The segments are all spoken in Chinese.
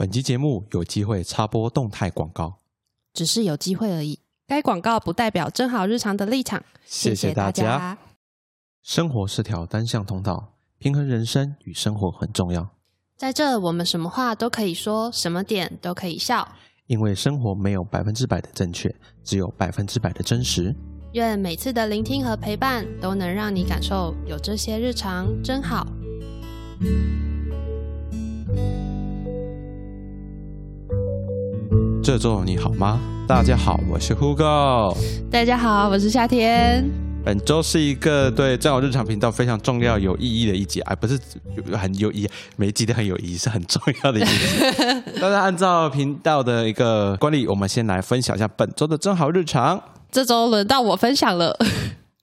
本集节目有机会插播动态广告，只是有机会而已。该广告不代表真好日常的立场。谢谢大家。生活是条单向通道，平衡人生与生活很重要。在这，我们什么话都可以说，什么点都可以笑。因为生活没有百分之百的正确，只有百分之百的真实。愿每次的聆听和陪伴，都能让你感受有这些日常真好。这周你好吗？大家好，我是 Hugo。大家好，我是夏天。本周是一个对正好日常频道非常重要、有意义的一集，而不是很有意义，每一集都很有意义，是很重要的一集。大家按照频道的一个惯例，我们先来分享一下本周的正好日常。这周轮到我分享了，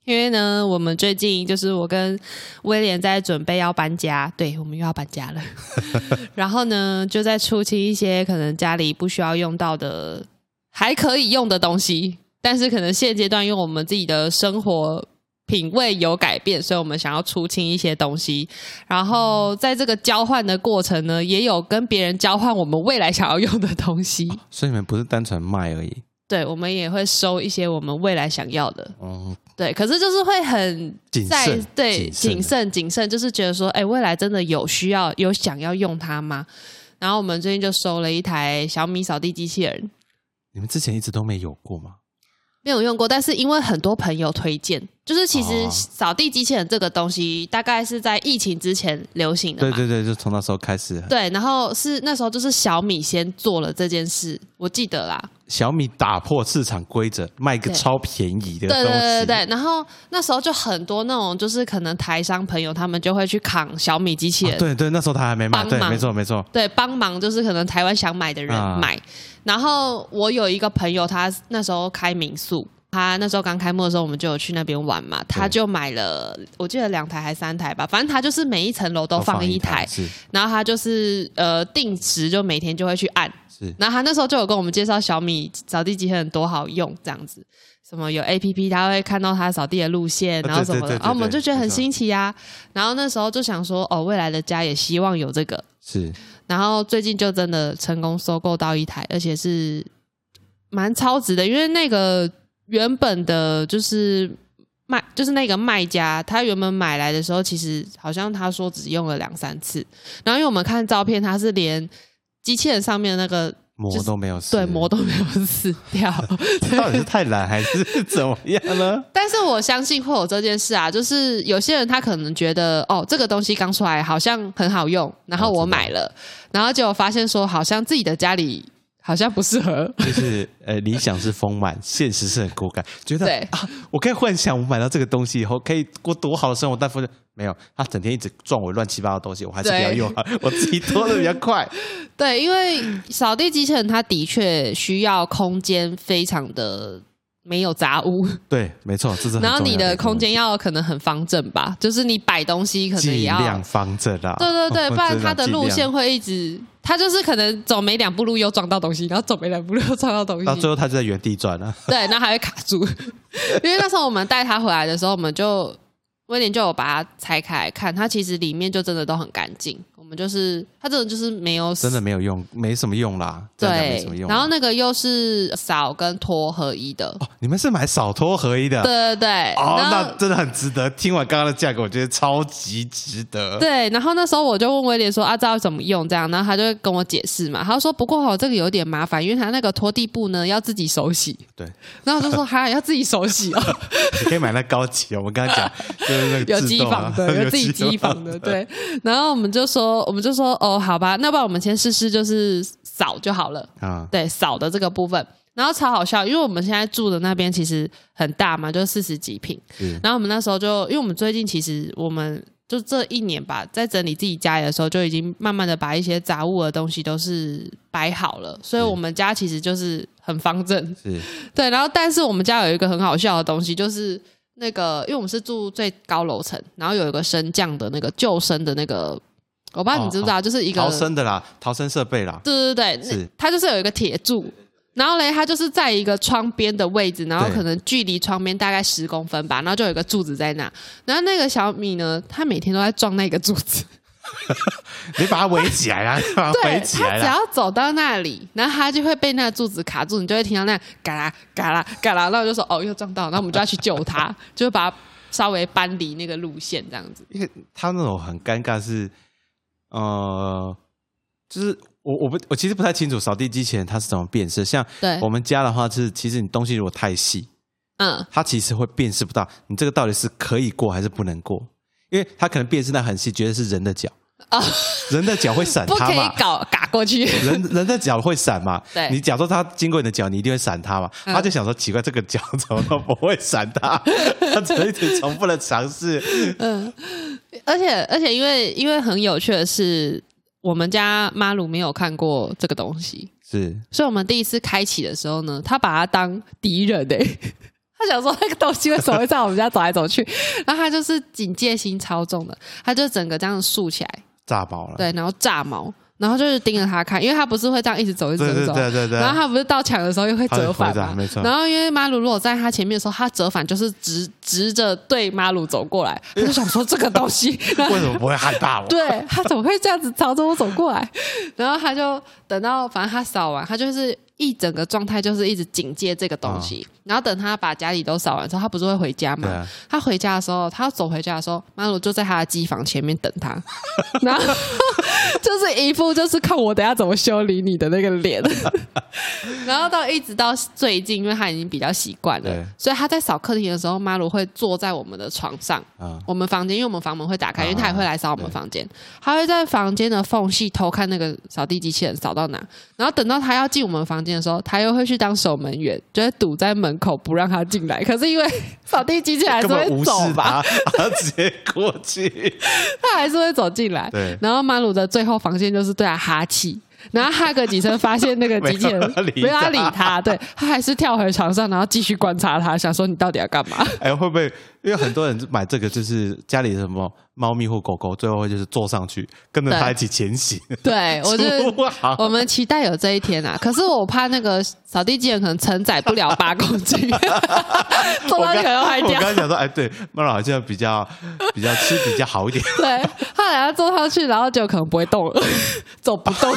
因为呢，我们最近就是我跟威廉在准备要搬家，对我们又要搬家了。然后呢，就在出清一些可能家里不需要用到的，还可以用的东西，但是可能现阶段因为我们自己的生活品味有改变，所以我们想要出清一些东西。然后在这个交换的过程呢，也有跟别人交换我们未来想要用的东西。所以你们不是单纯卖而已。对，我们也会收一些我们未来想要的。哦，对，可是就是会很谨慎，对，谨慎谨慎，就是觉得说，哎，未来真的有需要，有想要用它吗？然后我们最近就收了一台小米扫地机器人。你们之前一直都没有过吗？没有用过，但是因为很多朋友推荐，就是其实扫地机器人这个东西，大概是在疫情之前流行的。对对对，就从那时候开始。对，然后是那时候就是小米先做了这件事，我记得啦。小米打破市场规则，卖个超便宜的东西。对对对对，然后那时候就很多那种，就是可能台商朋友他们就会去扛小米机器人。对对，那时候他还没买，对，没错没错。对，帮忙就是可能台湾想买的人买。然后我有一个朋友，他那时候开民宿，他那时候刚开幕的时候，我们就有去那边玩嘛，他就买了，我记得两台还三台吧，反正他就是每一层楼都放一台，然后他就是呃定时就每天就会去按。是然后他那时候就有跟我们介绍小米扫地机器人多好用，这样子，什么有 A P P，他会看到他扫地的路线，然后什么的，然后我们就觉得很新奇啊。然后那时候就想说，哦，未来的家也希望有这个。是。然后最近就真的成功收购到一台，而且是蛮超值的，因为那个原本的就是卖，就是那个卖家，他原本买来的时候，其实好像他说只用了两三次。然后因为我们看照片，他是连。机器人上面那个膜都没有撕，对，膜都没有撕掉，到底是太懒还是怎么样呢？但是我相信会有这件事啊，就是有些人他可能觉得哦，这个东西刚出来好像很好用，然后我买了，然后结果发现说好像自己的家里。好像不适合，就是呃，理想是丰满，现实是很骨感。觉得啊，我可以幻想我买到这个东西以后可以过多好的生活，但发现没有，他整天一直撞我乱七八糟的东西，我还是不要用啊，我自己拖的比较快。对，因为扫地机器人它的确需要空间非常的。没有杂物，对，没错，这是。然后你的空间要可能很方正吧，就是你摆东西可能也要方正啊。对对对，不然它的路线会一直，它就是可能走没两步路又撞到东西，然后走没两步路又撞到东西，到最后它就在原地转了。对，然后还会卡住，因为那时候我们带它回来的时候，我们就威廉就有把它拆开看，它其实里面就真的都很干净。我们就是它这种就是没有真的没有用，没什么用啦。对，没什么用。然后那个又是扫跟拖合一的。哦，你们是买扫拖合一的？对对对。哦，那真的很值得。听完刚刚的价格，我觉得超级值得。对，然后那时候我就问威廉说：“啊，知道怎么用？”这样，然后他就跟我解释嘛。他说：“不过哦，这个有点麻烦，因为他那个拖地布呢要自己手洗。”对。然后我就说：“还要自己手洗哦。”你可以买那高级哦，我刚刚讲就是那个 有机房的，有自己 机房的。对。然后我们就说，我们就说哦。好吧，那不然我们先试试，就是扫就好了啊。对，扫的这个部分，然后超好笑，因为我们现在住的那边其实很大嘛，就四十几平。然后我们那时候就，因为我们最近其实我们就这一年吧，在整理自己家里的时候，就已经慢慢的把一些杂物的东西都是摆好了，所以我们家其实就是很方正。是，对。然后，但是我们家有一个很好笑的东西，就是那个，因为我们是住最高楼层，然后有一个升降的那个救生的那个。我不知道你知不知道，就是一个逃生的啦，逃生设备啦。对对对，是它就是有一个铁柱，然后嘞，它就是在一个窗边的位置，然后可能距离窗边大概十公分吧，然后就有一个柱子在那。然后那个小米呢，它每天都在撞那个柱子，你把它围起来啊，把它围起来只要走到那里，然后他就会被那个柱子卡住，你就会听到那嘎啦嘎啦嘎啦，那我就说哦，又撞到，那我们就要去救他，就会把它稍微搬离那个路线这样子。因为他那种很尴尬是，呃，就是我我不我其实不太清楚扫地机器人它是怎么辨识，像我们家的话是，其实你东西如果太细，嗯，它其实会辨识不到你这个到底是可以过还是不能过。因为它可能辨识那很细，觉得是人的脚啊，人的脚会闪 它嘛，搞嘎过去，人人的脚会闪嘛，对，你假说它经过你的脚，你一定会闪它嘛，他就想说奇怪，这个脚 怎么都不会闪它，他只一直重复的尝试，嗯，而且而且因为因为很有趣的是，我们家妈鲁没有看过这个东西，是，所以我们第一次开启的时候呢，他把它当敌人诶。他想说那个东西为什么会在我们家走来走去？然后他就是警戒心超重的，他就整个这样竖起来，炸毛了。对，然后炸毛，然后就是盯着他看，因为他不是会这样一直走一直走，对对对。然后他不是到墙的时候又会折返嘛，没错。然后因为马鲁如果在他前面的时候，他折返就是直直着对马鲁走过来，他就想说这个东西 为什么不会害怕我？对他怎么会这样子朝着我走过来？然后他就等到反正他扫完，他就是。一整个状态就是一直警戒这个东西，然后等他把家里都扫完之后，他不是会回家吗？他回家的时候，他要走回家的时候，马鲁就在他的机房前面等他，然后就是一副就是看我等下怎么修理你的那个脸。然后到一直到最近，因为他已经比较习惯了，所以他在扫客厅的时候，马鲁会坐在我们的床上，我们房间，因为我们房门会打开，因为他也会来扫我们房间，他会在房间的缝隙偷看那个扫地机器人扫到哪，然后等到他要进我们房。的时候，他又会去当守门员，就会堵在门口不让他进来。可是因为 扫地机器人还是会走吧，他直接过去，他还是会走进来。对，然后马鲁的最后防线就是对他哈气。然后哈个几声，发现那个 机器人没有理他，对他还是跳回床上，然后继续观察他，想说你到底要干嘛？哎，会不会因为很多人买这个，就是家里什么 猫咪或狗狗，最后会就是坐上去跟着他一起前行？对，我觉得我们期待有这一天啊！可是我怕那个扫地机器人可能承载不了八公斤，坐上去可能坏掉。我刚刚讲说，哎，对，猫好像比较比较吃比较好一点。对，后来他坐上去，然后就可能不会动了，走不动。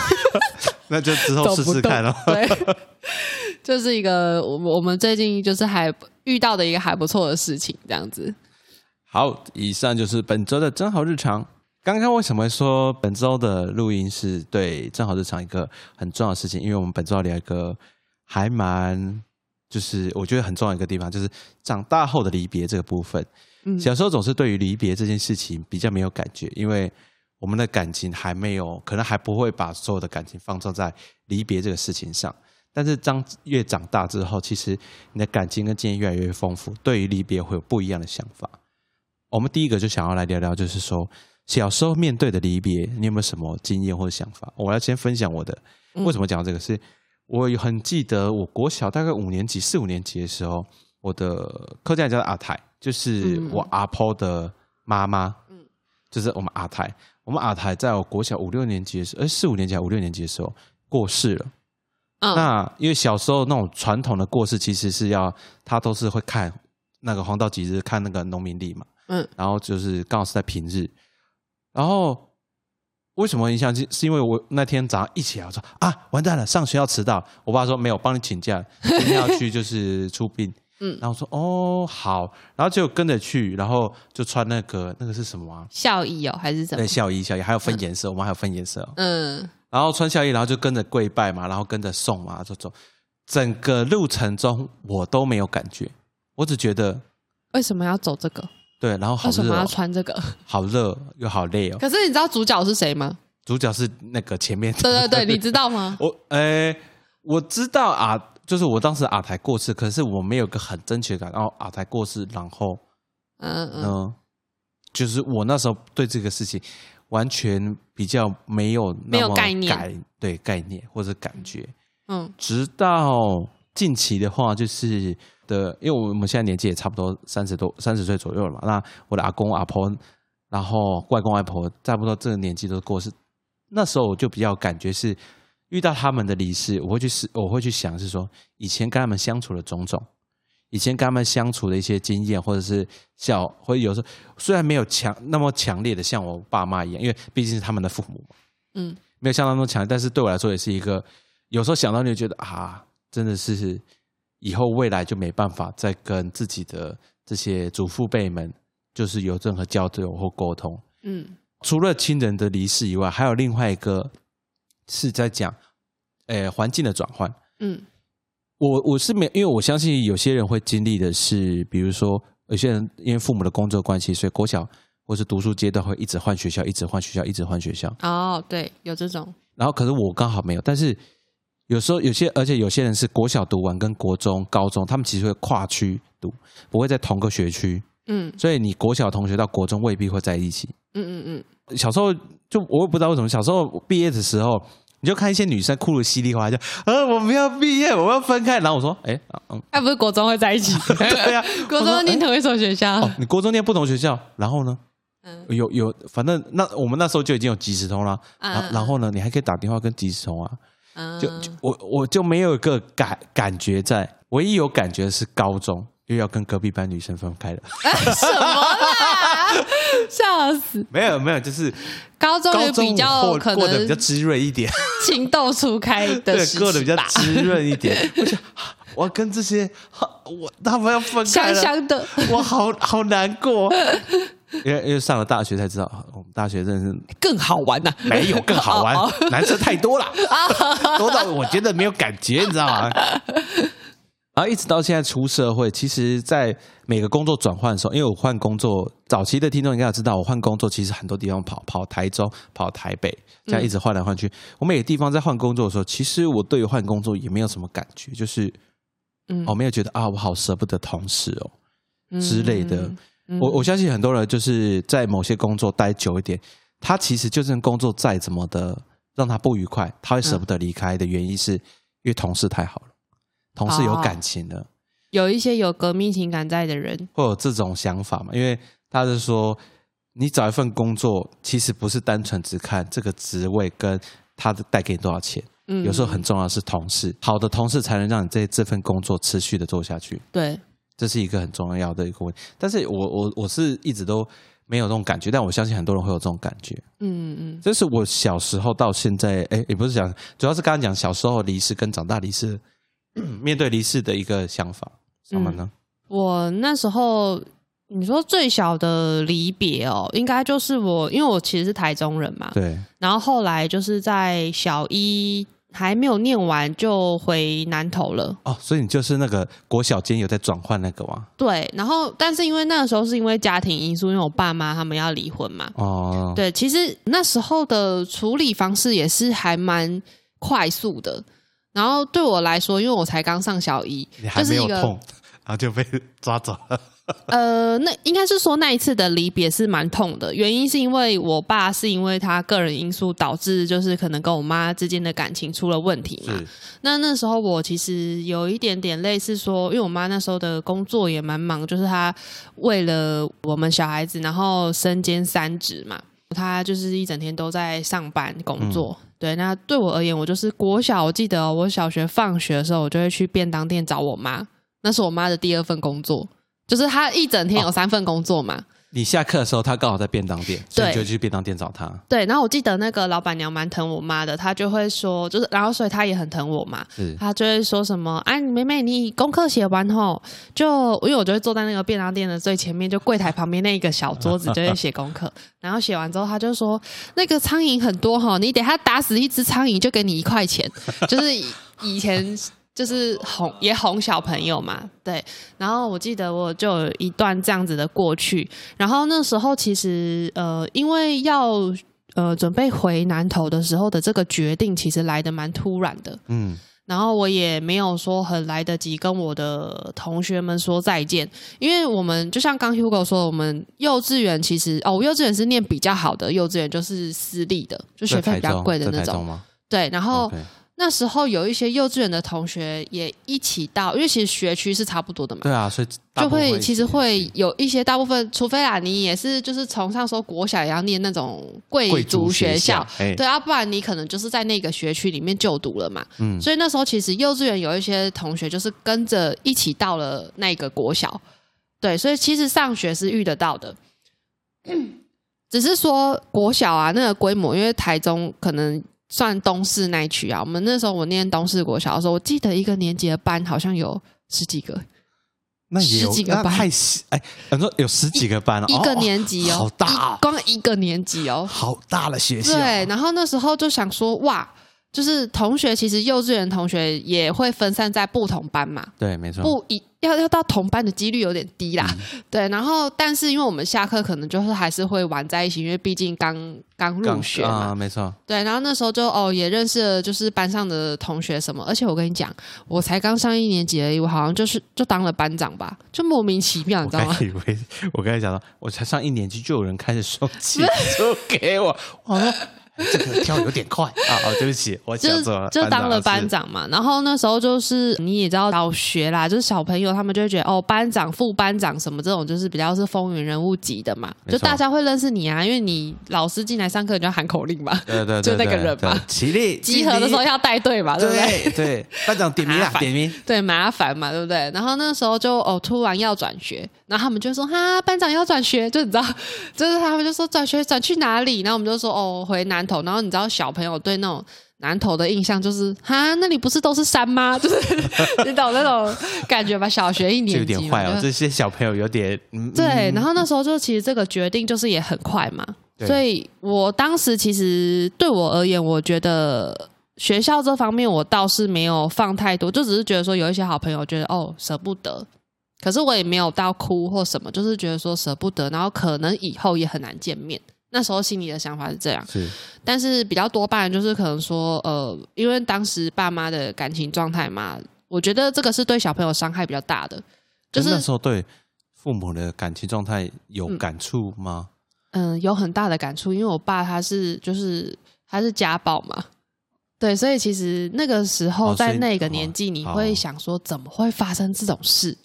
那就之后试试看喽。对，就是一个我我们最近就是还遇到的一个还不错的事情，这样子。好，以上就是本周的真好日常。刚刚为什么说本周的录音是对正好日常一个很重要的事情？因为我们本周要聊一个还蛮，就是我觉得很重要一个地方，就是长大后的离别这个部分。嗯，小时候总是对于离别这件事情比较没有感觉，因为。我们的感情还没有，可能还不会把所有的感情放纵在离别这个事情上。但是当越长大之后，其实你的感情跟经验越来越丰富，对于离别会有不一样的想法。我们第一个就想要来聊聊，就是说小时候面对的离别，你有没有什么经验或者想法？我要先分享我的。为什么讲这个？是我很记得，我国小大概五年级、四五年级的时候，我的客家叫阿泰，就是我阿婆的妈妈，嗯，就是我们阿太。我们阿台在我国小五六年级的时候，哎，四五年级还、五六年级的时候过世了。那因为小时候那种传统的过世，其实是要他都是会看那个黄道吉日，看那个农民历嘛。嗯。然后就是刚好是在平日。然后为什么印象是是因为我那天早上一起来我说啊，完蛋了，上学要迟到。我爸说没有，帮你请假，今天要去就是出殡。嗯，然后说哦好，然后就跟着去，然后就穿那个那个是什么啊？校衣哦，还是什么？对，校衣校衣还有分颜色，我们还有分颜色。嗯，然后穿校衣，然后就跟着跪拜嘛，然后跟着送嘛，就走。整个路程中我都没有感觉，我只觉得为什么要走这个？对，然后好热，为什么要穿这个？好热又好累哦。可是你知道主角是谁吗？主角是那个前面。对对对，你知道吗？我诶，我知道啊。就是我当时阿台过世，可是我没有个很正确感。然后阿台过世，然后，嗯嗯，就是我那时候对这个事情完全比较没有没有概念，对概念或者感觉。嗯，直到近期的话，就是的，因为我们现在年纪也差不多三十多三十岁左右了嘛。那我的阿公阿婆，然后外公外婆，差不多这个年纪都过世，那时候我就比较感觉是。遇到他们的离世，我会去思，我会去想，是说以前跟他们相处的种种，以前跟他们相处的一些经验，或者是小，或者有时候虽然没有强那么强烈的像我爸妈一样，因为毕竟是他们的父母嘛，嗯，没有像那么强，但是对我来说也是一个，有时候想到就觉得啊，真的是以后未来就没办法再跟自己的这些祖父辈们就是有任何交流或沟通，嗯，除了亲人的离世以外，还有另外一个是在讲，诶，环境的转换，嗯。我我是没，因为我相信有些人会经历的是，比如说有些人因为父母的工作关系，所以国小或是读书阶段会一直换学校，一直换学校，一直换学校。哦，对，有这种。然后可是我刚好没有，但是有时候有些，而且有些人是国小读完跟国中、高中，他们其实会跨区读，不会在同个学区。嗯。所以你国小同学到国中未必会在一起。嗯嗯嗯。小时候就我也不知道为什么，小时候毕业的时候。你就看一些女生哭的稀里哗啦，就呃我们要毕业，我们要分开。然后我说，哎，嗯，哎，不是国中会在一起？对呀，国中念同一所学校。你国中念不同学校，然后呢？嗯，有有，反正那我们那时候就已经有即时通了。然然后呢，你还可以打电话跟即时通啊。就我我就没有一个感感觉在，唯一有感觉的是高中又要跟隔壁班女生分开了。什么啦？笑死！没有没有，就是高中也比较可能过得比较滋润一点，情窦初开的过得比较滋润一点。我想，我跟这些我他们要分开了，香香的，我好好难过。因为因为上了大学才知道，我们大学真的是更好玩呐，没有更好玩，男生太多了，多到我觉得没有感觉，你知道吗？然后一直到现在出社会，其实，在每个工作转换的时候，因为我换工作，早期的听众应该要知道，我换工作其实很多地方跑，跑台中，跑台北，这样一直换来换去。我每个地方在换工作的时候，其实我对于换工作也没有什么感觉，就是，嗯，我没有觉得啊，我好舍不得同事哦之类的。我我相信很多人就是在某些工作待久一点，他其实就算工作再怎么的让他不愉快，他会舍不得离开的原因是因为同事太好了。同事有感情的，有一些有革命情感在的人，会有这种想法嘛？因为他是说，你找一份工作，其实不是单纯只看这个职位跟他的带给你多少钱，嗯，有时候很重要的是同事，好的同事才能让你在这份工作持续的做下去。对，这是一个很重要的一个问题。但是我我我是一直都没有这种感觉，但我相信很多人会有这种感觉。嗯嗯，这是我小时候到现在，哎，也不是讲，主要是刚刚讲小时候离世跟长大离世。面对离世的一个想法，什么呢？我那时候你说最小的离别哦，应该就是我，因为我其实是台中人嘛。对。然后后来就是在小一还没有念完就回南投了。哦，所以你就是那个国小间有在转换那个吗？对。然后，但是因为那个时候是因为家庭因素，因为我爸妈他们要离婚嘛。哦。对，其实那时候的处理方式也是还蛮快速的。然后对我来说，因为我才刚上小一，你还没有痛，然后就被 抓走了。呃，那应该是说那一次的离别是蛮痛的，原因是因为我爸是因为他个人因素导致，就是可能跟我妈之间的感情出了问题嘛。那那时候我其实有一点点类似说，因为我妈那时候的工作也蛮忙，就是她为了我们小孩子，然后身兼三职嘛。她就是一整天都在上班工作，对。那对我而言，我就是国小，我记得我小学放学的时候，我就会去便当店找我妈，那是我妈的第二份工作，就是她一整天有三份工作嘛。你下课的时候，他刚好在便当店，所以就去便当店找他。对，然后我记得那个老板娘蛮疼我妈的，她就会说，就是，然后所以她也很疼我嘛。她就会说什么，哎，妹妹，你功课写完后，就因为我就会坐在那个便当店的最前面，就柜台旁边那一个小桌子，就会写功课。然后写完之后，她就说，那个苍蝇很多哈，你等下打死一只苍蝇就给你一块钱，就是以 前。就是哄也哄小朋友嘛，对。然后我记得我就有一段这样子的过去。然后那时候其实呃，因为要呃准备回南投的时候的这个决定，其实来的蛮突然的。嗯。然后我也没有说很来得及跟我的同学们说再见，因为我们就像刚 Hugo 说，我们幼稚园其实哦，幼稚园是念比较好的幼稚园，就是私立的，就学费比较贵的那种。对，然后。那时候有一些幼稚园的同学也一起到，因为其实学区是差不多的嘛。对啊，所以就会其实会有一些大部分，除非啦，你也是就是从上说国小也要念那种贵族学校，对啊，不然你可能就是在那个学区里面就读了嘛。嗯，所以那时候其实幼稚园有一些同学就是跟着一起到了那个国小，对，所以其实上学是遇得到的。只是说国小啊，那个规模，因为台中可能。算东市那一区啊，我们那时候我念东市国小的时候，我记得一个年级的班好像有十几个，那十几个班太细哎，很多有十几个班哦，一个年级哦，好大，光一个年级哦，好大的学校。对，然后那时候就想说，哇。就是同学，其实幼稚园同学也会分散在不同班嘛。对，没错。不一要要到同班的几率有点低啦。对，然后但是因为我们下课可能就是还是会玩在一起，因为毕竟刚刚入学嘛。没错。对，然后那时候就哦也认识了，就是班上的同学什么。而且我跟你讲，我才刚上一年级而已，我好像就是就当了班长吧，就莫名其妙，你知道吗？以为我刚才讲到，我才上一年级就有人开始收钱就 给我，我说。这个跳有点快啊！哦，对不起，我就就当了班长嘛。然后那时候就是你也知道，小学啦，就是小朋友他们就会觉得哦，班长、副班长什么这种，就是比较是风云人物级的嘛。就大家会认识你啊，因为你老师进来上课你就要喊口令嘛。对对，就那个人嘛。起立，集合的时候要带队嘛，对不对？对，班长点名啊，点名。对，麻烦嘛，对不对？然后那时候就哦，突然要转学，然后他们就说哈，班长要转学，就你知道，就是他们就说转学转去哪里？然后我们就说哦，回南投。然后你知道小。朋友对那种南头的印象就是哈，那里不是都是山吗？就是你懂那种感觉吧？小学一年级有点坏哦，这些小朋友有点对。然后那时候就其实这个决定就是也很快嘛，所以我当时其实对我而言，我觉得学校这方面我倒是没有放太多，就只是觉得说有一些好朋友觉得哦舍不得，可是我也没有到哭或什么，就是觉得说舍不得，然后可能以后也很难见面。那时候心里的想法是这样，是，但是比较多半就是可能说，呃，因为当时爸妈的感情状态嘛，我觉得这个是对小朋友伤害比较大的。就是那时候对父母的感情状态有感触吗？嗯，有很大的感触，因为我爸他是就是他是家暴嘛，对，所以其实那个时候在那个年纪，你会想说，怎么会发生这种事？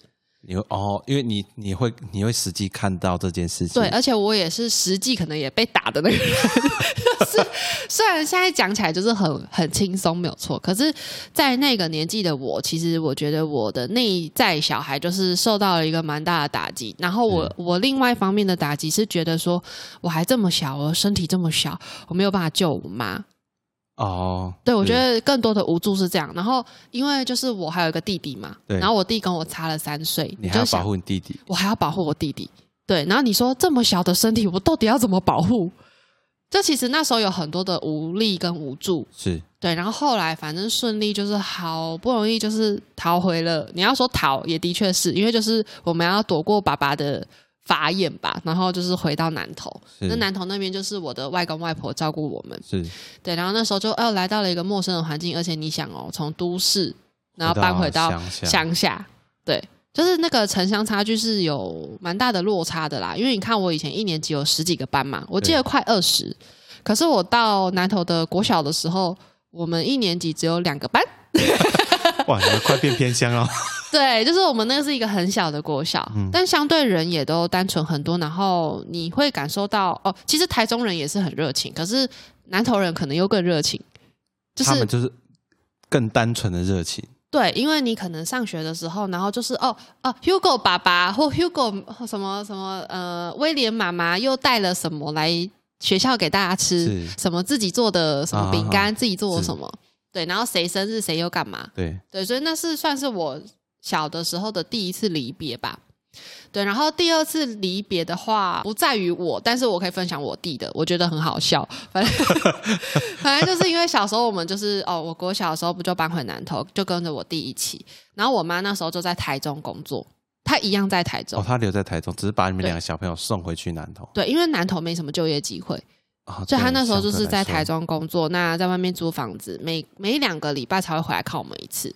你会哦，因为你你会你会实际看到这件事情，对，而且我也是实际可能也被打的那个人，是虽然现在讲起来就是很很轻松没有错，可是，在那个年纪的我，其实我觉得我的内在小孩就是受到了一个蛮大的打击，然后我我另外一方面的打击是觉得说我还这么小，我身体这么小，我没有办法救我妈。哦，对，我觉得更多的无助是这样。然后，因为就是我还有一个弟弟嘛，然后我弟跟我差了三岁，你还要保护你弟弟，我还要保护我弟弟。对，然后你说这么小的身体，我到底要怎么保护？这其实那时候有很多的无力跟无助，是对。然后后来反正顺利，就是好不容易就是逃回了。你要说逃，也的确是因为就是我们要躲过爸爸的。法眼吧，然后就是回到南头，那南头那边就是我的外公外婆照顾我们，是对，然后那时候就哦来到了一个陌生的环境，而且你想哦，从都市然后搬回到乡下，对，就是那个城乡差距是有蛮大的落差的啦。因为你看我以前一年级有十几个班嘛，我记得快二十，可是我到南头的国小的时候，我们一年级只有两个班。哇，你们快变偏乡了。对，就是我们那个是一个很小的国小，但相对人也都单纯很多。然后你会感受到哦，其实台中人也是很热情，可是南投人可能又更热情。他们就是更单纯的热情。对，因为你可能上学的时候，然后就是哦哦，Hugo 爸爸或 Hugo 什么什么呃，威廉妈妈又带了什么来学校给大家吃？什么自己做的什么饼干，自己做什么？对，然后谁生日谁又干嘛？对对，所以那是算是我小的时候的第一次离别吧。对，然后第二次离别的话，不在于我，但是我可以分享我弟的，我觉得很好笑。反正 反正就是因为小时候我们就是哦，我国小的时候不就搬回南头，就跟着我弟一起。然后我妈那时候就在台中工作，她一样在台中。哦，她留在台中，只是把你们两个小朋友送回去南头。对，因为南头没什么就业机会。所以他那时候就是在台中工作，那在外面租房子，每每两个礼拜才会回来看我们一次。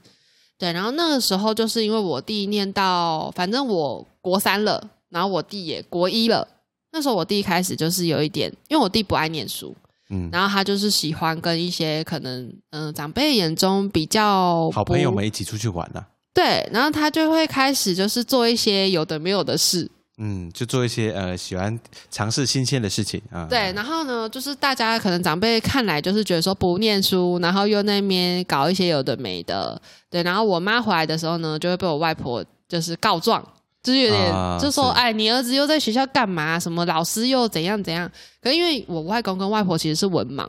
对，然后那个时候就是因为我弟念到，反正我国三了，然后我弟也国一了。那时候我弟开始就是有一点，因为我弟不爱念书，嗯，然后他就是喜欢跟一些可能嗯长辈眼中比较好朋友们一起出去玩啊。对，然后他就会开始就是做一些有的没有的事。嗯，就做一些呃喜欢尝试新鲜的事情啊。对，然后呢，就是大家可能长辈看来就是觉得说不念书，然后又那边搞一些有的没的。对，然后我妈回来的时候呢，就会被我外婆就是告状，就是有点就说哎，你儿子又在学校干嘛？什么老师又怎样怎样？可因为我外公跟外婆其实是文盲，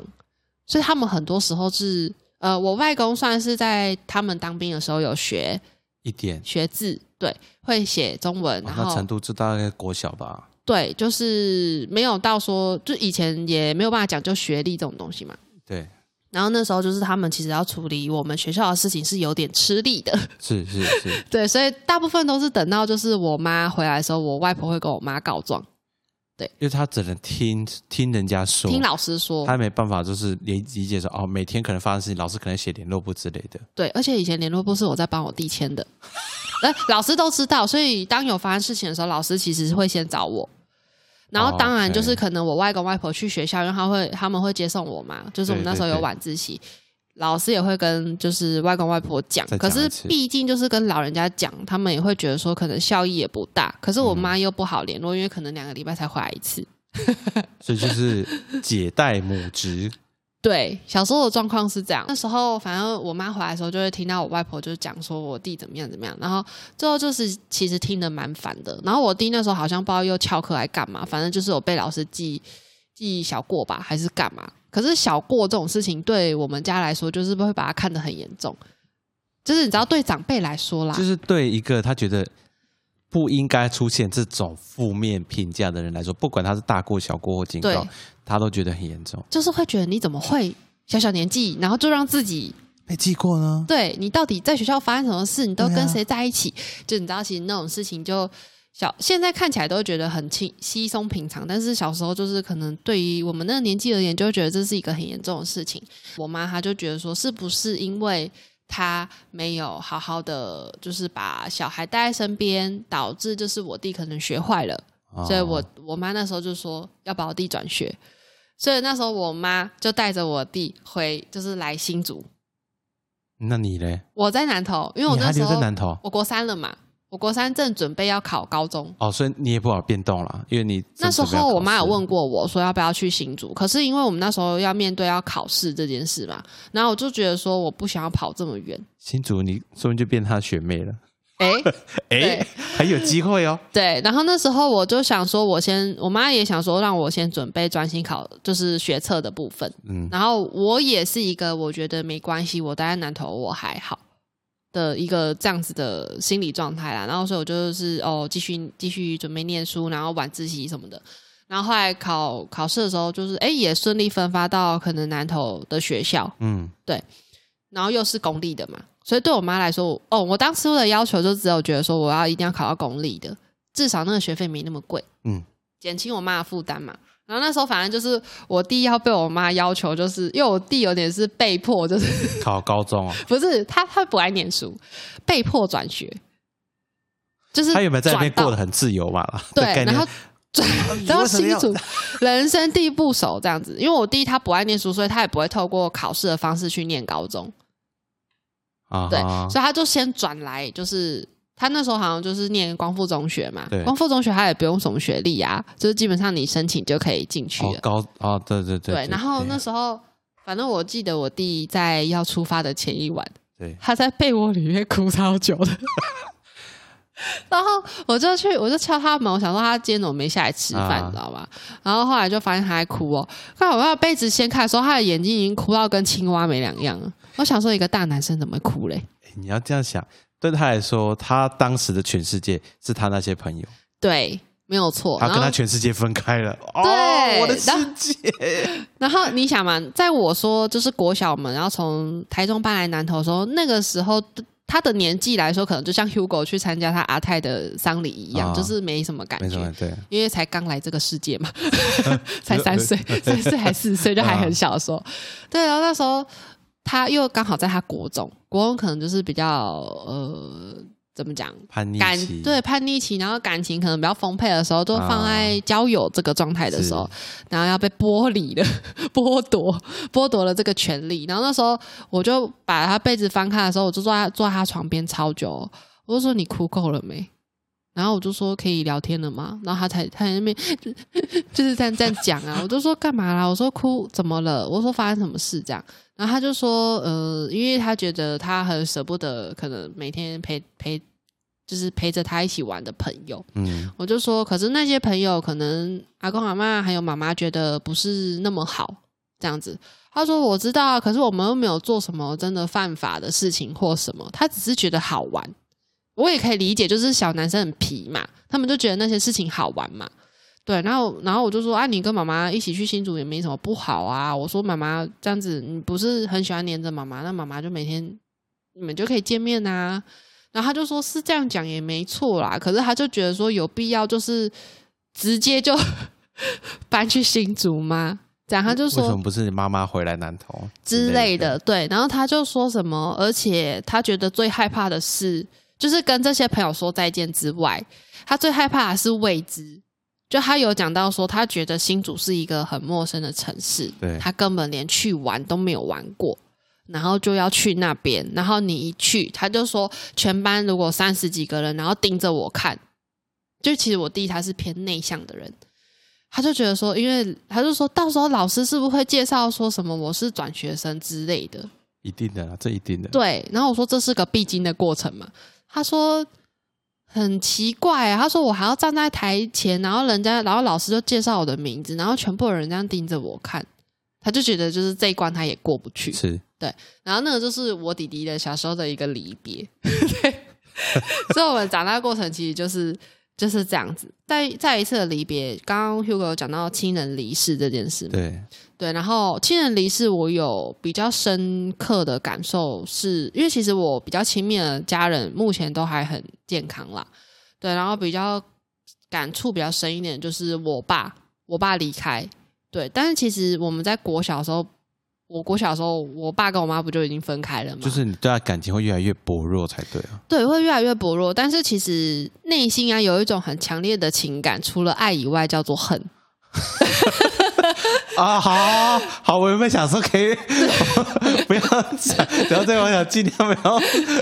所以他们很多时候是呃，我外公算是在他们当兵的时候有学一点学字。对，会写中文，然后程度就大概国小吧。对，就是没有到说，就以前也没有办法讲究学历这种东西嘛。对。然后那时候就是他们其实要处理我们学校的事情是有点吃力的。是是是。对，所以大部分都是等到就是我妈回来的时候，我外婆会跟我妈告状。对，因为他只能听听人家说，听老师说，他没办法就是理理解说哦，每天可能发生事情，老师可能写联络簿之类的。对，而且以前联络簿是我在帮我弟签的。哎，老师都知道，所以当有发生事情的时候，老师其实会先找我。然后当然就是可能我外公外婆去学校，因为他会他们会接送我嘛，就是我们那时候有晚自习，老师也会跟就是外公外婆讲。可是毕竟就是跟老人家讲，他们也会觉得说可能效益也不大。可是我妈又不好联络，因为可能两个礼拜才回来一次。所以就是姐带母职。对，小时候的状况是这样。那时候，反正我妈回来的时候，就会听到我外婆就讲说我弟怎么样怎么样。然后最后就是其实听得蛮烦的。然后我弟那时候好像不知道又翘课来干嘛，反正就是有被老师记记小过吧，还是干嘛？可是小过这种事情，对我们家来说，就是会把它看得很严重。就是你知道，对长辈来说啦，就是对一个他觉得不应该出现这种负面评价的人来说，不管他是大过、小过或警告。他都觉得很严重，就是会觉得你怎么会小小年纪，然后就让自己被记过呢？对你到底在学校发生什么事？你都跟谁在一起？就你知道，其实那种事情就小，现在看起来都觉得很轻稀松平常，但是小时候就是可能对于我们那个年纪而言，就会觉得这是一个很严重的事情。我妈她就觉得说，是不是因为她没有好好的就是把小孩带在身边，导致就是我弟可能学坏了？所以我我妈那时候就说要把我弟转学。所以那时候我妈就带着我弟回，就是来新竹。那你嘞？我在南投，因为我那时候在南投，我国三了嘛，我国三正准备要考高中。哦，所以你也不好变动了，因为你那时候我妈有问过我说要不要去新竹，可是因为我们那时候要面对要考试这件事嘛，然后我就觉得说我不想要跑这么远。新竹，你说不定就变他学妹了。哎哎，还有机会哦。对，然后那时候我就想说，我先，我妈也想说让我先准备专心考，就是学测的部分。嗯，然后我也是一个我觉得没关系，我待在南投我还好的一个这样子的心理状态啦。然后所以我就是哦，继续继续准备念书，然后晚自习什么的。然后后来考考试的时候，就是哎也顺利分发到可能南投的学校。嗯，对，然后又是公立的嘛。所以对我妈来说，哦，我当初的要求就只有觉得说，我要一定要考到公立的，至少那个学费没那么贵，嗯，减轻我妈的负担嘛。然后那时候反正就是我弟要被我妈要求，就是因为我弟有点是被迫，就是考高中啊，不是他他不爱念书，被迫转学，就是他有没有在那边过得很自由嘛？对，然后转到新竹，人生地不熟这样子。因为我弟他不爱念书，所以他也不会透过考试的方式去念高中。对，所以他就先转来，就是他那时候好像就是念光复中学嘛，光复中学他也不用什么学历啊，就是基本上你申请就可以进去了。高啊，对对对。对，然后那时候反正我记得我弟在要出发的前一晚，对，他在被窝里面哭超久的，然后我就去，我就敲他门，我想说他今天怎么没下来吃饭，你知道吗？然后后来就发现他在哭哦，看我把被子掀开的时候，他的眼睛已经哭到跟青蛙没两样了。我想说，一个大男生怎么会哭嘞？你要这样想，对他来说，他当时的全世界是他那些朋友。对，没有错。他跟他全世界分开了。对，我的世界。然后你想嘛，在我说就是国小们，然后从台中搬来南投的时候，那个时候他的年纪来说，可能就像 Hugo 去参加他阿泰的丧礼一样，就是没什么感觉。对，因为才刚来这个世界嘛，才三岁，三岁还四岁，就还很小的时候。对，然后那时候。他又刚好在他国中，国中可能就是比较呃怎么讲？叛逆感期，对叛逆期，然后感情可能比较丰沛的时候，都放在交友这个状态的时候，然后要被剥离了、剥夺、剥夺了这个权利。然后那时候我就把他被子翻开的时候，我就坐在坐在他床边超久，我就说你哭够了没？然后我就说可以聊天了嘛？然后他才他在那边 就是这样这样讲啊，我就说干嘛啦？我说哭怎么了？我说发生什么事这样？然后他就说呃，因为他觉得他很舍不得，可能每天陪陪就是陪着他一起玩的朋友。嗯，我就说可是那些朋友可能阿公阿妈还有妈妈觉得不是那么好这样子。他说我知道啊，可是我们又没有做什么真的犯法的事情或什么，他只是觉得好玩。我也可以理解，就是小男生很皮嘛，他们就觉得那些事情好玩嘛，对。然后，然后我就说啊，你跟妈妈一起去新竹也没什么不好啊。我说妈妈这样子，你不是很喜欢黏着妈妈，那妈妈就每天你们就可以见面啊。然后他就说是这样讲也没错啦，可是他就觉得说有必要就是直接就 搬去新竹吗？这样他就说为什么不是妈妈回来南投之类的？对。然后他就说什么，而且他觉得最害怕的是。就是跟这些朋友说再见之外，他最害怕的是未知。就他有讲到说，他觉得新竹是一个很陌生的城市，他根本连去玩都没有玩过，然后就要去那边。然后你一去，他就说全班如果三十几个人，然后盯着我看，就其实我弟他是偏内向的人，他就觉得说，因为他就说到时候老师是不是会介绍说什么我是转学生之类的？一定的，这一定的。对，然后我说这是个必经的过程嘛。他说很奇怪啊，他说我还要站在台前，然后人家，然后老师就介绍我的名字，然后全部人这样盯着我看，他就觉得就是这一关他也过不去，是对。然后那个就是我弟弟的小时候的一个离别，对。所以我们长大过程其实就是就是这样子。再再一次的离别，刚刚 Hugo 讲到亲人离世这件事，对。对，然后亲人离世，我有比较深刻的感受，是因为其实我比较亲密的家人目前都还很健康啦。对，然后比较感触比较深一点，就是我爸，我爸离开。对，但是其实我们在国小的时候，我国小的时候，我爸跟我妈不就已经分开了吗？就是你对他感情会越来越薄弱才对啊。对，会越来越薄弱，但是其实内心啊有一种很强烈的情感，除了爱以外，叫做恨。啊，好好，我原本想说可以 不要讲，然后再我想尽量没有，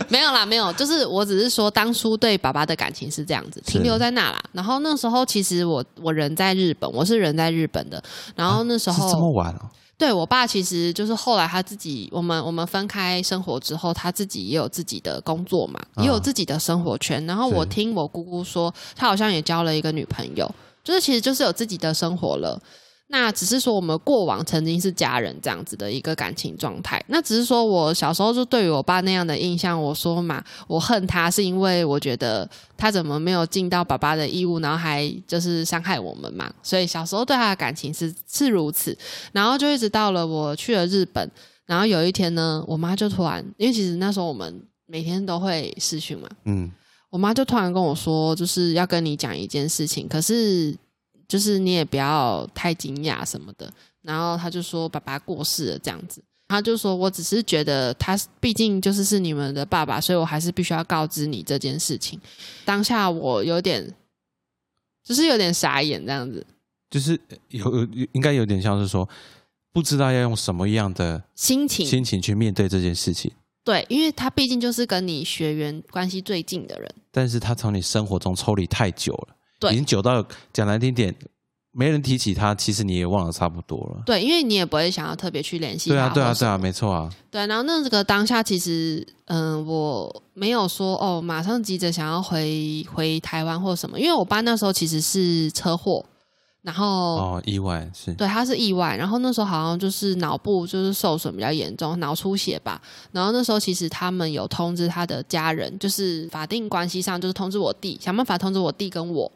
没有啦，没有，就是我只是说当初对爸爸的感情是这样子，停留在那啦。然后那时候其实我我人在日本，我是人在日本的。然后那时候这么晚哦，对我爸其实就是后来他自己，我们我们分开生活之后，他自己也有自己的工作嘛，也有自己的生活圈。然后我听我姑姑说，他好像也交了一个女朋友，就是其实就是有自己的生活了。那只是说我们过往曾经是家人这样子的一个感情状态。那只是说我小时候就对于我爸那样的印象，我说嘛，我恨他是因为我觉得他怎么没有尽到爸爸的义务，然后还就是伤害我们嘛。所以小时候对他的感情是是如此。然后就一直到了我去了日本，然后有一天呢，我妈就突然，因为其实那时候我们每天都会视讯嘛，嗯，我妈就突然跟我说，就是要跟你讲一件事情，可是。就是你也不要太惊讶什么的，然后他就说爸爸过世了这样子，他就说我只是觉得他毕竟就是是你们的爸爸，所以我还是必须要告知你这件事情。当下我有点，就是有点傻眼这样子，就是有应该有点像是说不知道要用什么样的心情心情去面对这件事情。对，因为他毕竟就是跟你学员关系最近的人，但是他从你生活中抽离太久了。已经久到讲难听点，没人提起他，其实你也忘了差不多了。对，因为你也不会想要特别去联系他。对啊，对啊，对啊，没错啊。对，然后那这个当下，其实嗯，我没有说哦，马上急着想要回回台湾或什么，因为我爸那时候其实是车祸，然后哦，意外是，对，他是意外，然后那时候好像就是脑部就是受损比较严重，脑出血吧。然后那时候其实他们有通知他的家人，就是法定关系上就是通知我弟，想办法通知我弟跟我。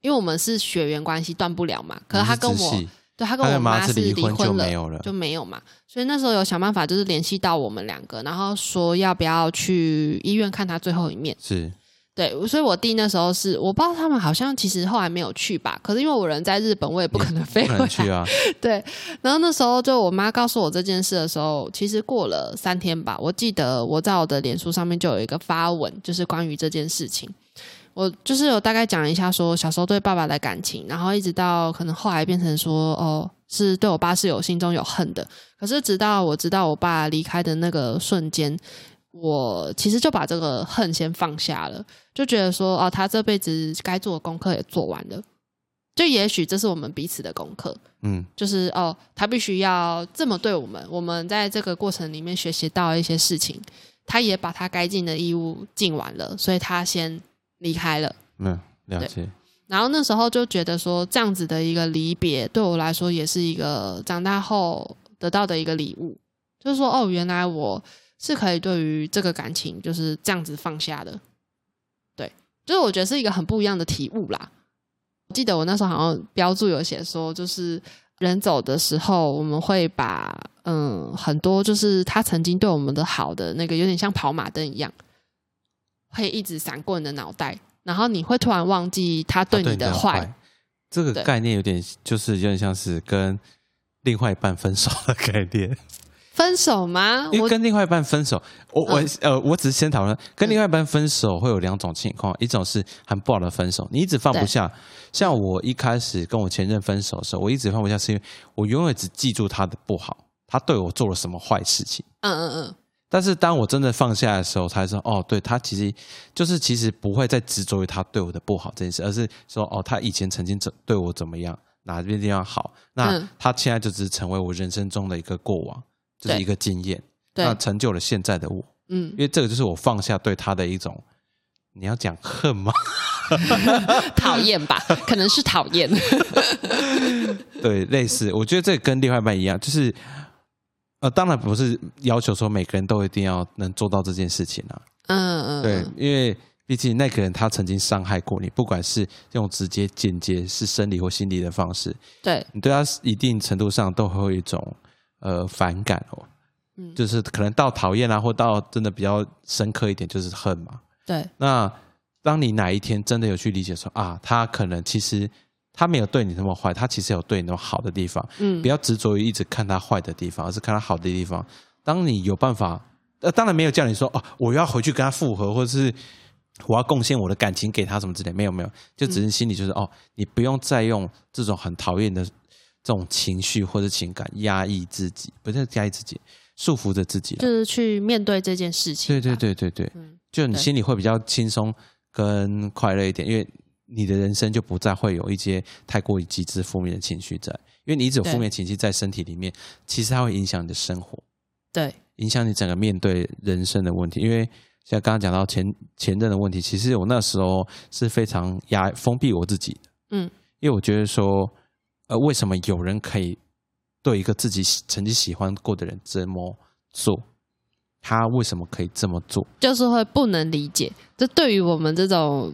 因为我们是血缘关系断不了嘛，可是他跟我，对他跟我妈是离婚了，就没有嘛。所以那时候有想办法，就是联系到我们两个，然后说要不要去医院看他最后一面。是，对，所以我弟那时候是我不知道他们好像其实后来没有去吧，可是因为我人在日本，我也不可能飞回去啊。对，然后那时候就我妈告诉我这件事的时候，其实过了三天吧，我记得我在我的脸书上面就有一个发文，就是关于这件事情，我就是有大概讲一下说小时候对爸爸的感情，然后一直到可能后来变成说哦，是对我爸是有心中有恨的，可是直到我知道我爸离开的那个瞬间。我其实就把这个恨先放下了，就觉得说，哦，他这辈子该做的功课也做完了，就也许这是我们彼此的功课，嗯，就是哦，他必须要这么对我们，我们在这个过程里面学习到一些事情，他也把他该尽的义务尽完了，所以他先离开了，嗯，了解。然后那时候就觉得说，这样子的一个离别，对我来说也是一个长大后得到的一个礼物，就是说，哦，原来我。是可以对于这个感情就是这样子放下的，对，就是我觉得是一个很不一样的体悟啦。我记得我那时候好像标注有写说，就是人走的时候，我们会把嗯很多就是他曾经对我们的好的那个有点像跑马灯一样，会一直闪过你的脑袋，然后你会突然忘记他对你的坏。这个概念有点就是有点像是跟另外一半分手的概念。分手吗？因为跟另外一半分手，我我呃，我只是先讨论跟另外一半分手会有两种情况，一种是很不好的分手，你一直放不下。像我一开始跟我前任分手的时候，我一直放不下，是因为我永远只记住他的不好，他对我做了什么坏事情。嗯嗯嗯。但是当我真的放下的时候，才说哦，对他其实就是其实不会再执着于他对我的不好这件事，而是说哦，他以前曾经怎对我怎么样，哪边地方好，那他现在就只是成为我人生中的一个过往。就是一个经验，那成就了现在的我。嗯，因为这个就是我放下对他的一种，你要讲恨吗？讨厌吧，可能是讨厌。对，类似，我觉得这跟另外一半一样，就是呃，当然不是要求说每个人都一定要能做到这件事情啊。嗯嗯，对，因为毕竟那个人他曾经伤害过你，不管是用直接、间接，是生理或心理的方式，对你对他一定程度上都会有一种。呃，反感哦，嗯，就是可能到讨厌啊，或到真的比较深刻一点，就是恨嘛。对。那当你哪一天真的有去理解说啊，他可能其实他没有对你那么坏，他其实有对你那么好的地方。嗯。不要执着于一直看他坏的地方，而是看他好的地方。当你有办法，呃，当然没有叫你说哦，我要回去跟他复合，或者是我要贡献我的感情给他什么之类，没有没有，就只是心里就是哦，你不用再用这种很讨厌的。这种情绪或者情感压抑自己，不是压抑自己，束缚着自己，就是去面对这件事情。对对对对对，就你心里会比较轻松跟快乐一点，因为你的人生就不再会有一些太过于极致负面的情绪在，因为你一直有负面情绪在身体里面，其实它会影响你的生活，对，影响你整个面对人生的问题。因为像刚刚讲到前前任的问题，其实我那时候是非常压封闭我自己的，嗯，因为我觉得说。呃，为什么有人可以对一个自己曾经喜欢过的人这么做？他为什么可以这么做？就是会不能理解。这对于我们这种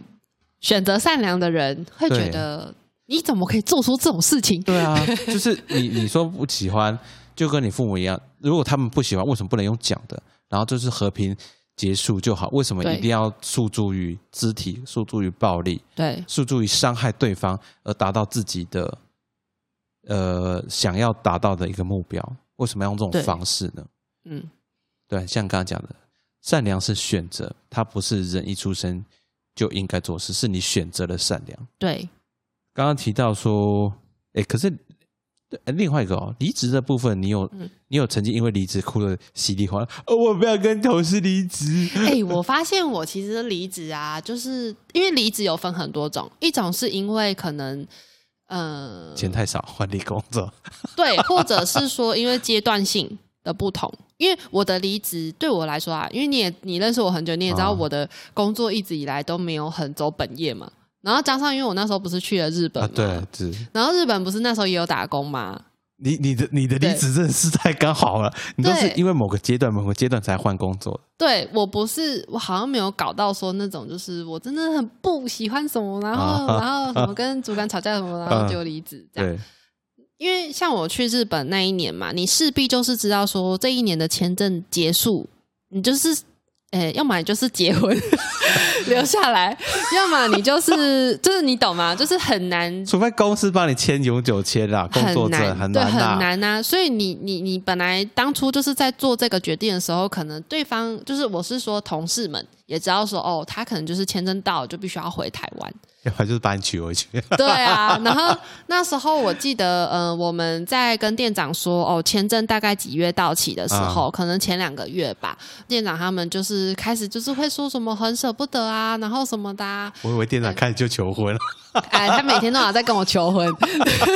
选择善良的人，会觉得你怎么可以做出这种事情？对啊，就是你你说不喜欢，就跟你父母一样。如果他们不喜欢，为什么不能用讲的？然后就是和平结束就好。为什么一定要诉诸于肢体、诉诸于暴力？对，诉诸于伤害对方而达到自己的？呃，想要达到的一个目标，为什么要用这种方式呢？嗯，对，像刚刚讲的，善良是选择，它不是人一出生就应该做事，是你选择了善良。对，刚刚提到说，哎，可是另外一个哦，离职的部分，你有你有曾经因为离职哭的稀里哗啦，哦，我不要跟同事离职。哎，我发现我其实离职啊，就是因为离职有分很多种，一种是因为可能。呃，钱太少，换你工作。对，或者是说因为阶段性的不同，因为我的离职对我来说啊，因为你也你认识我很久，你也知道我的工作一直以来都没有很走本业嘛。然后加上因为我那时候不是去了日本嘛，对，是。然后日本不是那时候也有打工嘛。你你的你的离职真的是太刚好了，你都是因为某个阶段某个阶段才换工作。对我不是，我好像没有搞到说那种，就是我真的很不喜欢什么，然后然后什么 跟主管吵架什么，然后就离职这样。因为像我去日本那一年嘛，你势必就是知道说这一年的签证结束，你就是诶，要么就是结婚留下来，要么你就是就是你懂吗？就是很难，除非公司帮你签永久签啦，工作证很难，对，很难啊。所以你你你本来当初就是在做这个决定的时候，可能对方就是我是说同事们也知道说哦，他可能就是签证到就必须要回台湾。要不然就是把你娶回去。对啊，然后那时候我记得，呃，我们在跟店长说，哦，签证大概几月到期的时候，可能前两个月吧。店长他们就是开始就是会说什么很舍不得啊，然后什么的。我以为店长开始就求婚了。哎，他每天都在跟我求婚。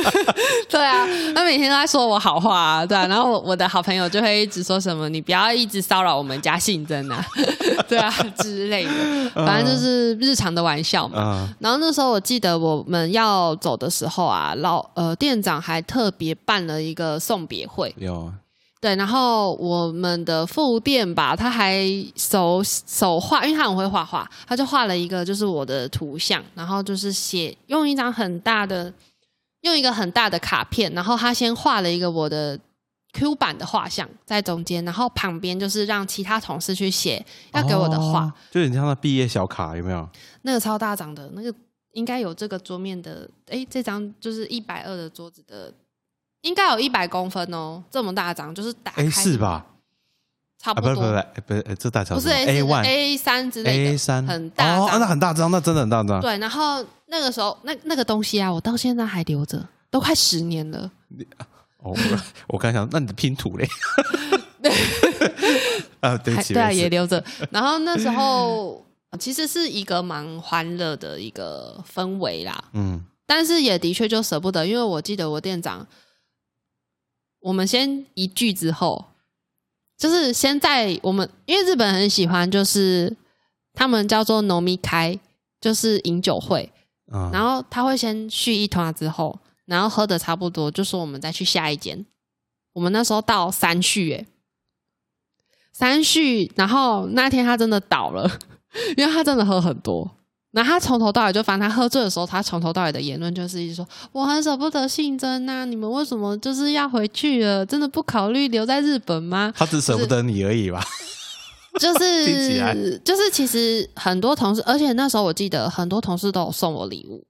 对啊，他每天都在说我好话啊，对啊。然后我的好朋友就会一直说什么，你不要一直骚扰我们家信真啊，对啊之类的，反正就是日常的玩笑嘛。然后。那时候我记得我们要走的时候啊，老呃店长还特别办了一个送别会。有，对，然后我们的副店吧，他还手手画，因为他很会画画，他就画了一个就是我的图像，然后就是写用一张很大的，用一个很大的卡片，然后他先画了一个我的 Q 版的画像在中间，然后旁边就是让其他同事去写要给我的画，就你像那毕业小卡有没有？那个超大张的那个。应该有这个桌面的，哎，这张就是一百二的桌子的，应该有一百公分哦，这么大张，就是打开是吧？差不多，不是不是，不是这大小不是 A one A 三之类的，A 三很大哦，那很大张，那真的很大张。对，然后那个时候那那个东西啊，我到现在还留着，都快十年了。哦，我刚想，那你的拼图嘞？啊，对，对啊，也留着。然后那时候。其实是一个蛮欢乐的一个氛围啦，嗯，但是也的确就舍不得，因为我记得我店长，我们先一聚之后，就是先在我们，因为日本很喜欢，就是他们叫做 “nomi 开”，就是饮酒会，然后他会先续一团之后，然后喝的差不多，就说我们再去下一间。我们那时候到三续，哎，三续，然后那天他真的倒了。因为他真的喝很多，那他从头到尾就反正他喝醉的时候，他从头到尾的言论就是一直说：“我很舍不得信真呐，你们为什么就是要回去了？真的不考虑留在日本吗？”他只舍不得你而已吧？就是 就是其实很多同事，而且那时候我记得很多同事都有送我礼物，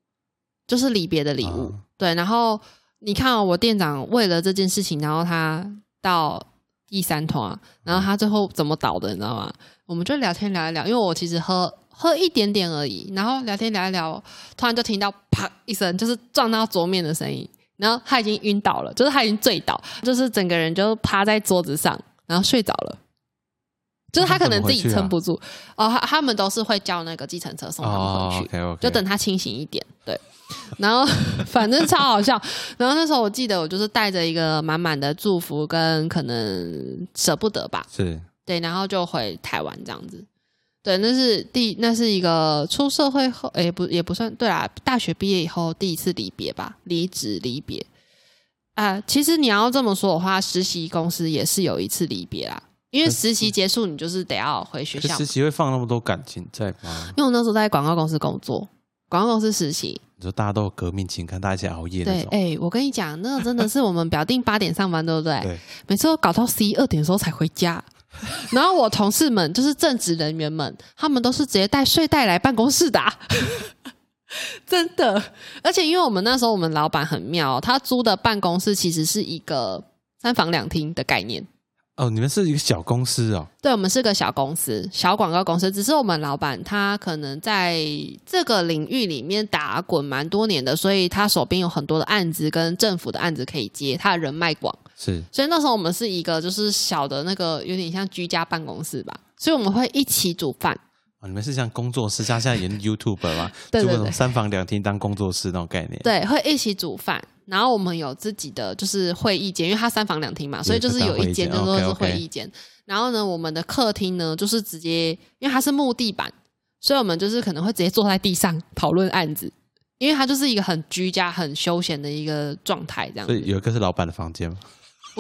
就是离别的礼物。对，然后你看我店长为了这件事情，然后他到第三团，然后他最后怎么倒的，你知道吗？我们就聊天聊一聊，因为我其实喝喝一点点而已，然后聊天聊一聊，突然就听到啪一声，就是撞到桌面的声音，然后他已经晕倒了，就是他已经醉倒，就是整个人就趴在桌子上，然后睡着了，就是他可能自己撑不住。哦，他他们都是会叫那个计程车送他们回去，就等他清醒一点，对，然后 反正超好笑，然后那时候我记得我就是带着一个满满的祝福跟可能舍不得吧，是。对，然后就回台湾这样子。对，那是第那是一个出社会后，哎，不也不算对啊，大学毕业以后第一次离别吧，离职离别。啊，其实你要这么说的话，实习公司也是有一次离别啦，因为实习结束，你就是得要回学校。实习会放那么多感情在吗？因为我那时候在广告公司工作，广告公司实习，你说大家都有革命情感，大家一起熬夜对，哎，我跟你讲，那个真的是我们表定八点上班，对不对？对，每次都搞到十一二点的时候才回家。然后我同事们就是正职人员们，他们都是直接带睡袋来办公室的，真的。而且因为我们那时候我们老板很妙，他租的办公室其实是一个三房两厅的概念。哦，你们是一个小公司哦？对，我们是个小公司，小广告公司。只是我们老板他可能在这个领域里面打滚蛮多年的，所以他手边有很多的案子跟政府的案子可以接，他的人脉广。是，所以那时候我们是一个就是小的那个有点像居家办公室吧，所以我们会一起煮饭。啊，你们是像工作室，像现在演 YouTube 吗？对对对，三房两厅当工作室那种概念。对，会一起煮饭。然后我们有自己的就是会议间，因为它三房两厅嘛，所以就是有一间就说是会议间。然后呢，我们的客厅呢就是直接，因为它是木地板，所以我们就是可能会直接坐在地上讨论案子，因为它就是一个很居家、很休闲的一个状态，这样。所以有一个是老板的房间吗？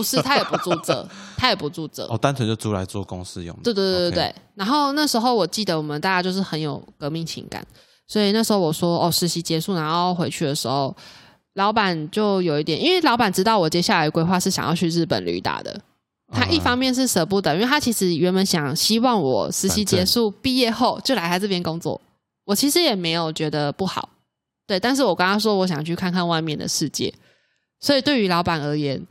不是，他也不住这，他也不住这。哦，单纯就租来做公司用。对对对对对。然后那时候我记得我们大家就是很有革命情感，所以那时候我说哦，实习结束然后回去的时候。老板就有一点，因为老板知道我接下来规划是想要去日本旅打的，他一方面是舍不得，因为他其实原本想希望我实习结束毕业后就来他这边工作，我其实也没有觉得不好，对，但是我跟他说我想去看看外面的世界，所以对于老板而言，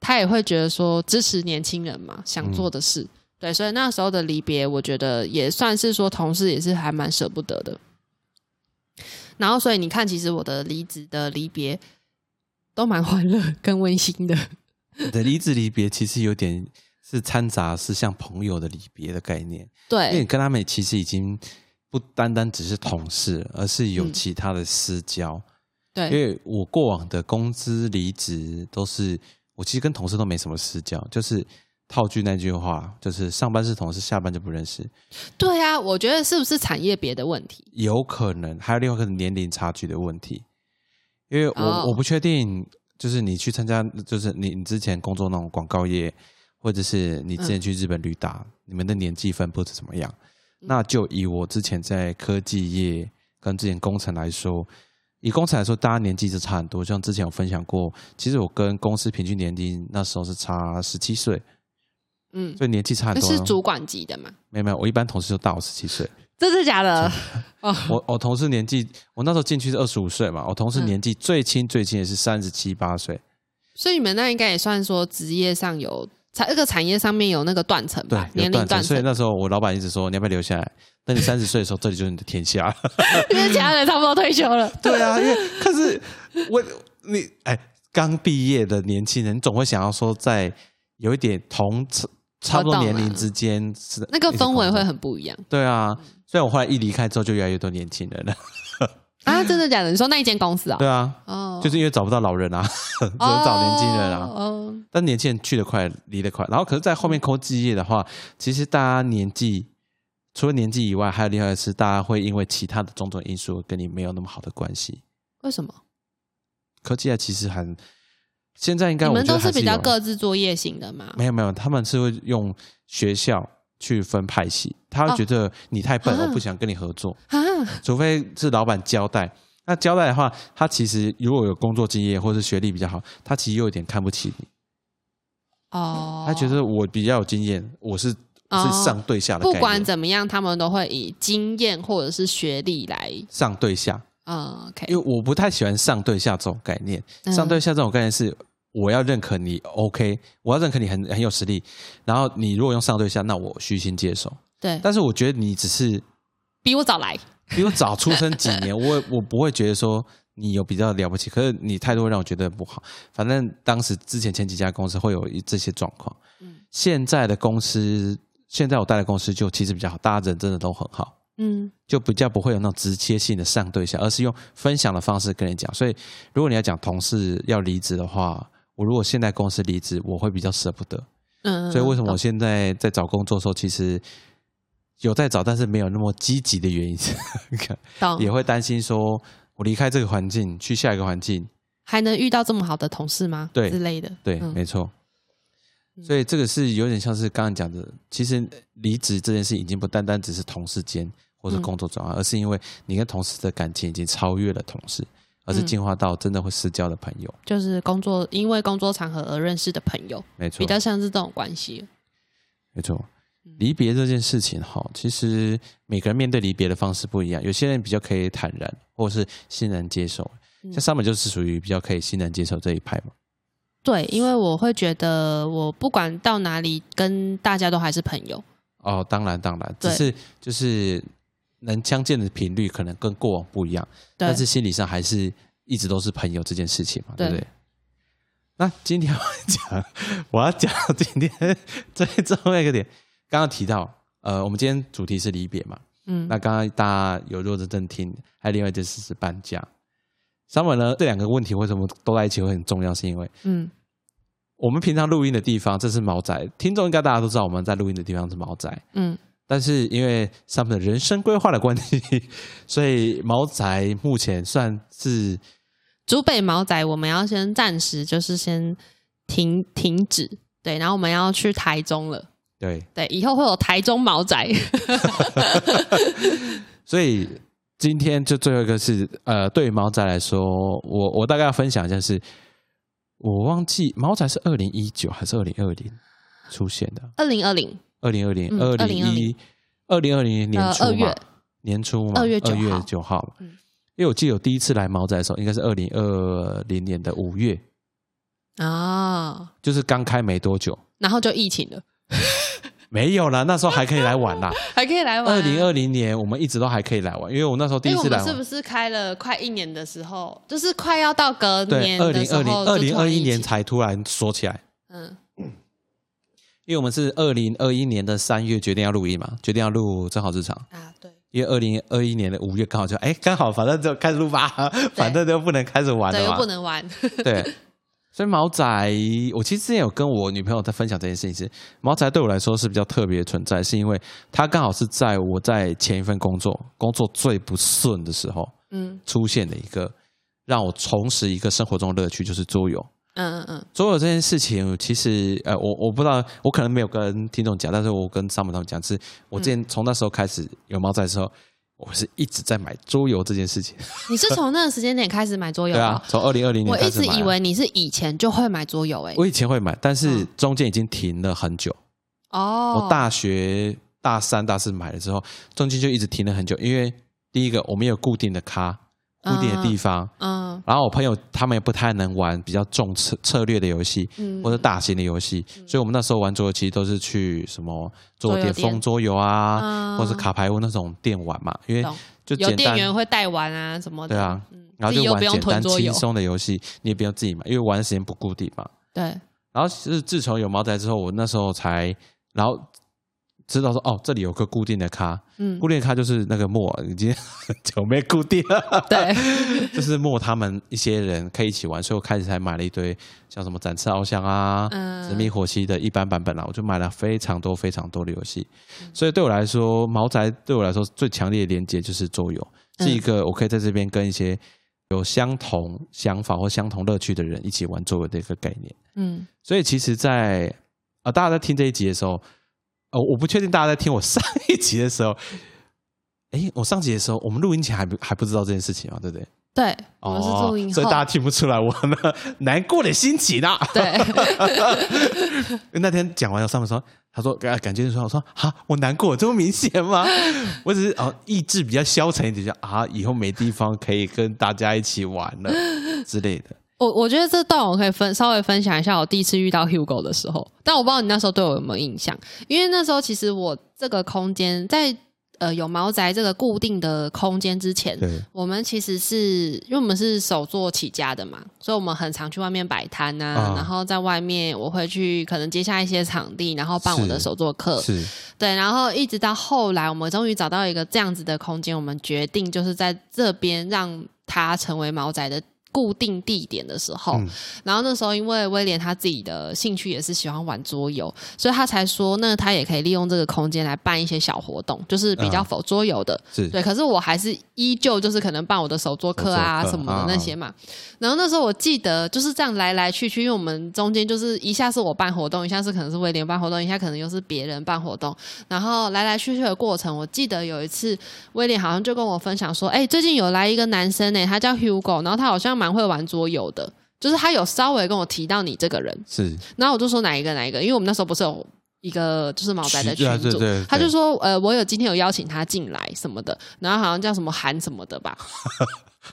他也会觉得说支持年轻人嘛，想做的事，对，所以那时候的离别，我觉得也算是说同事也是还蛮舍不得的。然后，所以你看，其实我的离职的离别都蛮欢乐跟温馨的。的离职离别其实有点是掺杂是像朋友的离别的概念，对，因为你跟他们其实已经不单单只是同事，而是有其他的私交。对，因为我过往的工资离职都是我其实跟同事都没什么私交，就是。套句那句话，就是上班是同事，下班就不认识。对啊，我觉得是不是产业别的问题？有可能，还有另外一个年龄差距的问题。因为我我不确定，就是你去参加，就是你你之前工作那种广告业，或者是你之前去日本旅达，你们的年纪分布是怎么样？那就以我之前在科技业跟之前工程来说，以公司来说，大家年纪是差很多。像之前有分享过，其实我跟公司平均年龄那时候是差十七岁。嗯，所以年纪差很多。是主管级的嘛？没有没有，我一般同事就大我十七岁。真的假的？哦，我我同事年纪，我那时候进去是二十五岁嘛，我同事年纪最轻最轻也是三十七八岁。所以你们那应该也算说职业上有产那个产业上面有那个断层吧？年龄断层。所以那时候我老板一直说你要不要留下来？那你三十岁的时候，这里就是你的天下。因为其他人差不多退休了。对啊，因为可是我你哎，刚毕业的年轻人总会想要说在有一点同差不多年龄之间是那个氛围会很不一样。对啊，所以我后来一离开之后，就越来越多年轻人了。啊，真的假的？你说那一间公司啊？对啊，哦，就是因为找不到老人啊，只能找年轻人啊。哦，但年轻人去得快，离得快。然后，可是，在后面科技业的话，其实大家年纪除了年纪以外，还有另外是大家会因为其他的种种因素跟你没有那么好的关系。为什么？科技业其实很。现在应该我们都是比较各自作业型的嘛？没有没有，他们是会用学校去分派系，他会觉得你太笨，我不想跟你合作啊。除非是老板交代，那交代的话，他其实如果有工作经验或者学历比较好，他其实又有点看不起你。哦，他觉得我比较有经验，我是是上对下的。不管怎么样，他们都会以经验或者是学历来上对下。啊，OK，因为我不太喜欢上对下这种概念，上对下这种概念是。我要认可你，OK，我要认可你很很有实力。然后你如果用上对下，那我虚心接受。对，但是我觉得你只是比我早来，比我早出生几年，我我不会觉得说你有比较了不起。可是你态度会让我觉得不好。反正当时之前前几家公司会有这些状况。嗯，现在的公司，现在我带的公司就其实比较好，大家人真的都很好。嗯，就比较不会有那种直接性的上对下，而是用分享的方式跟你讲。所以如果你要讲同事要离职的话，我如果现在公司离职，我会比较舍不得。嗯，所以为什么我现在在找工作的时候，其实有在找，但是没有那么积极的原因，也会担心说，我离开这个环境，去下一个环境，还能遇到这么好的同事吗？对，之类的。对，没错。所以这个是有点像是刚刚讲的，其实离职这件事已经不单单只是同事间或者工作转换，而是因为你跟同事的感情已经超越了同事。而是进化到真的会私交的朋友，就是工作因为工作场合而认识的朋友，没错，比较像是这种关系。没错，离别这件事情哈，其实每个人面对离别的方式不一样。有些人比较可以坦然，或者是欣然接受。像上面就是属于比较可以欣然接受这一派嘛。对，因为我会觉得，我不管到哪里，跟大家都还是朋友。哦，当然当然，只是就是。能相见的频率可能跟过往不一样，但是心理上还是一直都是朋友这件事情嘛，对不对？那今天我讲，我要讲今天最重要一个点，刚刚提到，呃，我们今天主题是离别嘛，嗯，那刚刚大家有弱着正听，还有另外一件事是搬家。三文呢，这两个问题为什么都在一起会很重要？是因为，嗯，我们平常录音的地方这是毛宅，听众应该大家都知道我们在录音的地方是毛宅，嗯。但是因为上面的人生规划的关系，所以毛宅目前算是竹北毛宅，我们要先暂时就是先停停止，对，然后我们要去台中了，对对，以后会有台中毛宅，所以今天就最后一个是呃，对于毛宅来说，我我大概要分享一下，是我忘记毛宅是二零一九还是二零二零。出现的？二零二零，二零二零，二零一，二零二零年初嘛，年初嘛，二月二月九号。嗯，因为我记得我第一次来毛仔的时候，应该是二零二零年的五月啊，就是刚开没多久，然后就疫情了。没有啦，那时候还可以来玩啦，还可以来玩。二零二零年我们一直都还可以来玩，因为我那时候第一次来。是不是开了快一年的时候，就是快要到隔年二零二零二零二一年才突然锁起来。嗯，因为我们是二零二一年的三月决定要录音嘛，决定要录正好日常啊，对。因为二零二一年的五月刚好就哎刚好，反正就开始录吧，反正就不能开始玩了嘛，不能玩。对。所以毛仔，我其实之前有跟我女朋友在分享这件事情，是毛仔对我来说是比较特别的存在，是因为他刚好是在我在前一份工作工作最不顺的时候，嗯，出现的一个让我重拾一个生活中的乐趣，就是桌游。嗯嗯嗯，桌游这件事情，其实呃，我我不知道，我可能没有跟听众讲，但是我跟上门他们讲，是我之前从那时候开始有猫仔的时候。我是一直在买桌游这件事情。你是从那个时间点开始买桌游？对啊，从二零二零年我一直以为你是以前就会买桌游诶。我以前会买，但是中间已经停了很久。哦。我大学大三、大四买了之后，中间就一直停了很久，因为第一个我没有固定的卡。固定的地方，嗯，然后我朋友他们也不太能玩比较重策策略的游戏，嗯，或者大型的游戏，所以我们那时候玩桌游其实都是去什么桌游店、风桌游啊，或者卡牌屋那种店玩嘛，因为就有店员会带玩啊什么的，对啊，然后就玩简单轻松的游戏，你也不用自己买，因为玩的时间不固定嘛，对。然后是自从有猫仔之后，我那时候才然后。知道说哦，这里有个固定的咖，嗯，固定的卡就是那个墨，已经很久没固定了。对，就是墨他们一些人可以一起玩，所以我开始才买了一堆像什么展翅翱翔啊、神秘火器的一般版本啦，我就买了非常多非常多的游戏。所以对我来说，毛宅对我来说最强烈的连接就是桌游，是一个我可以在这边跟一些有相同想法或相同乐趣的人一起玩桌游的一个概念。嗯，所以其实，在啊，大家在听这一集的时候。哦，我不确定大家在听我 上一集的时候，哎，我上集的时候，我们录音前还不还不知道这件事情啊，对不对？对，我们是录音，所以大家听不出来我那 难过的心情啊。对，那天讲完了，上面说，他说感感觉说，我说啊，我难过这么明显吗？我只是哦，意志比较消沉一点，就啊，以后没地方可以跟大家一起玩了之类的。我我觉得这段我可以分稍微分享一下我第一次遇到 Hugo 的时候，但我不知道你那时候对我有没有印象，因为那时候其实我这个空间在呃有毛宅这个固定的空间之前，我们其实是因为我们是手作起家的嘛，所以我们很常去外面摆摊呐，然后在外面我会去可能接下一些场地，然后办我的手作课，对，然后一直到后来我们终于找到一个这样子的空间，我们决定就是在这边让它成为毛宅的。固定地点的时候，然后那时候因为威廉他自己的兴趣也是喜欢玩桌游，所以他才说那他也可以利用这个空间来办一些小活动，就是比较否桌游的。对，可是我还是依旧就是可能办我的手作课啊什么的那些嘛。然后那时候我记得就是这样来来去去，因为我们中间就是一下是我办活动，一下是可能是威廉办活动，一下可能又是别人办活动，然后来来去去的过程，我记得有一次威廉好像就跟我分享说，哎，最近有来一个男生呢，他叫 Hugo，然后他好像。蛮会玩桌游的，就是他有稍微跟我提到你这个人，是，然后我就说哪一个哪一个，因为我们那时候不是有一个就是毛仔的群主，他就说呃，我有今天有邀请他进来什么的，然后好像叫什么韩什么的吧。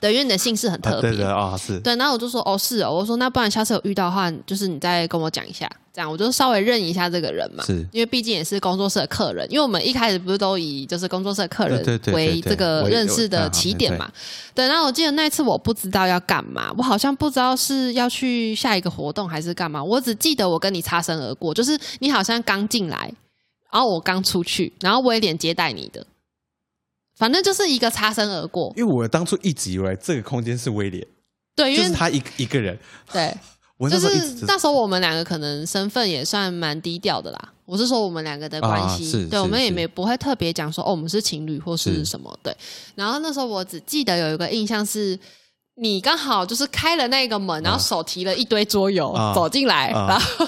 对，因为你的姓氏很特别，对啊，是。对，然后我就说，哦，是哦，我说那不然下次有遇到的话，就是你再跟我讲一下，这样我就稍微认一下这个人嘛，是。因为毕竟也是工作室的客人，因为我们一开始不是都以就是工作室的客人为这个认识的起点嘛。对，然后我记得那一次我不知道要干嘛，我好像不知道是要去下一个活动还是干嘛，我只记得我跟你擦身而过，就是你好像刚进来，然后我刚出去，然后威廉接待你的。反正就是一个擦身而过，因为我当初一直以为这个空间是威廉，对，因为他一一个人，对，就是那时候我们两个可能身份也算蛮低调的啦。我是说我们两个的关系，对，我们也没不会特别讲说哦，我们是情侣或是。什么，对。然后那时候我只记得有一个印象是，你刚好就是开了那个门，然后手提了一堆桌游走进来，然后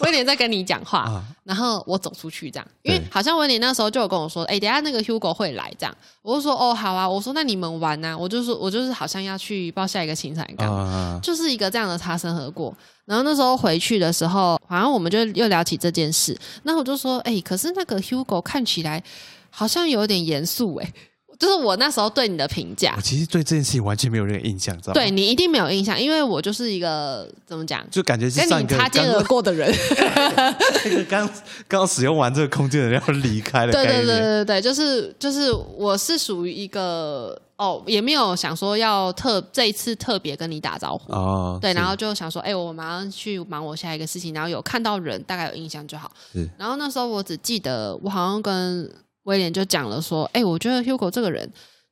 威廉在跟你讲话，然后我走出去这样，因为好像威廉那时候就有跟我说，哎，等下那个 Hugo 会来这样，我就说哦好啊，我说那你们玩呐，我就说我就是好像要去报下一个行程，刚就是一个这样的擦身而过，然后那时候回去的时候，好像我们就又聊起这件事，那我就说，哎，可是那个 Hugo 看起来好像有点严肃，哎。就是我那时候对你的评价，我其实对这件事情完全没有任何印象，知道吗？对你一定没有印象，因为我就是一个怎么讲，就感觉是跟你擦肩而过的人。那个刚刚使用完这个空间的人要离开了，对对对对对，就是就是我是属于一个哦，也没有想说要特这一次特别跟你打招呼哦，对，然后就想说，哎，我马上去忙我下一个事情，然后有看到人，大概有印象就好。然后那时候我只记得我好像跟。威廉就讲了说：“哎，我觉得 Hugo 这个人，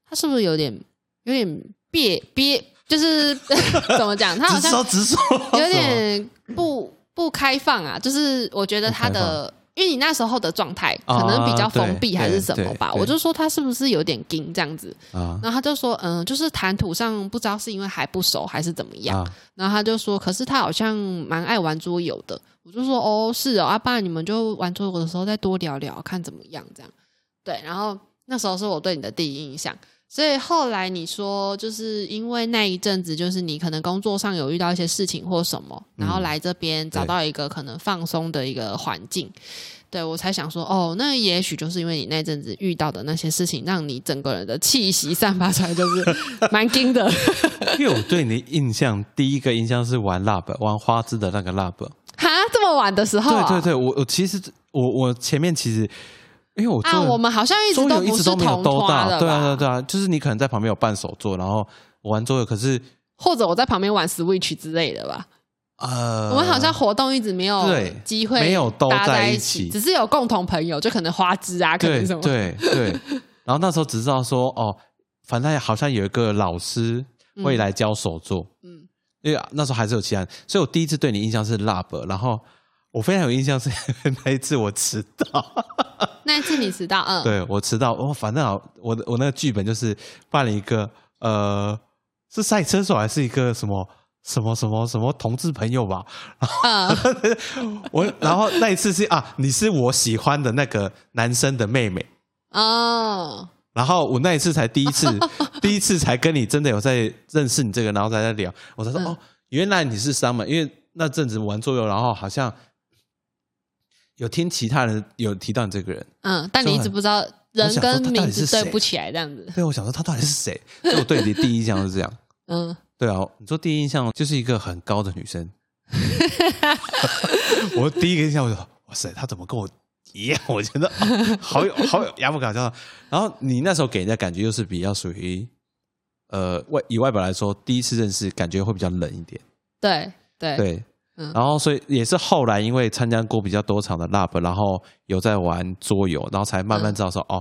他是不是有点有点憋憋？就是 怎么讲？他好像直说有点不不开放啊。就是我觉得他的，因为你那时候的状态可能比较封闭还是什么吧。我就说他是不是有点惊这样子？然后他就说，嗯，就是谈吐上不知道是因为还不熟还是怎么样。然后他就说，可是他好像蛮爱玩桌游的。我就说，哦，是哦，阿爸，你们就玩桌游的时候再多聊聊，看怎么样这样。”对，然后那时候是我对你的第一印象，所以后来你说，就是因为那一阵子，就是你可能工作上有遇到一些事情或什么，然后来这边找到一个可能放松的一个环境，对我才想说，哦，那也许就是因为你那阵子遇到的那些事情，让你整个人的气息散发出来，就是 蛮惊的。因为我对你的印象，第一个印象是玩 lab，玩花枝的那个 lab，哈，这么晚的时候，对对对，我我其实我我前面其实。因为我啊，我们好像一直都一直都没有兜到，对啊，对啊，对啊，就是你可能在旁边有伴手做，然后我玩桌游，可是或者我在旁边玩 Switch 之类的吧。呃，我们好像活动一直没有机会，没有都在一起，只是有共同朋友，就可能花枝啊，可能什么，对对。然后那时候只知道说，哦，反正好像有一个老师会来教手作，嗯，因为那时候还是有其他人，所以我第一次对你印象是 Lab，然后。我非常有印象是 那一次我迟到，那一次你迟到，嗯，对我迟到，我反正好，我我那个剧本就是办了一个呃，是赛车手还是一个什么什么什么什么同志朋友吧，嗯，我然后那一次是啊，你是我喜欢的那个男生的妹妹。哦，然后我那一次才第一次，第一次才跟你真的有在认识你这个，然后在在聊，我才说哦，原来你是 Summer，因为那阵子玩桌游，然后好像。有听其他人有提到你这个人，嗯，但你一直不知道人跟名字对不起来这样子。对，我想说他到底是谁？所以我对你第一印象是这样，嗯，对啊，你说第一印象就是一个很高的女生。我第一个印象，我说哇塞，她怎么跟我一样？我觉得好有 好有牙不搞笑。然后你那时候给人家感觉又是比较属于呃外以外表来说，第一次认识感觉会比较冷一点。对对对。然后，所以也是后来，因为参加过比较多场的 lab，然后有在玩桌游，然后才慢慢知道说，哦，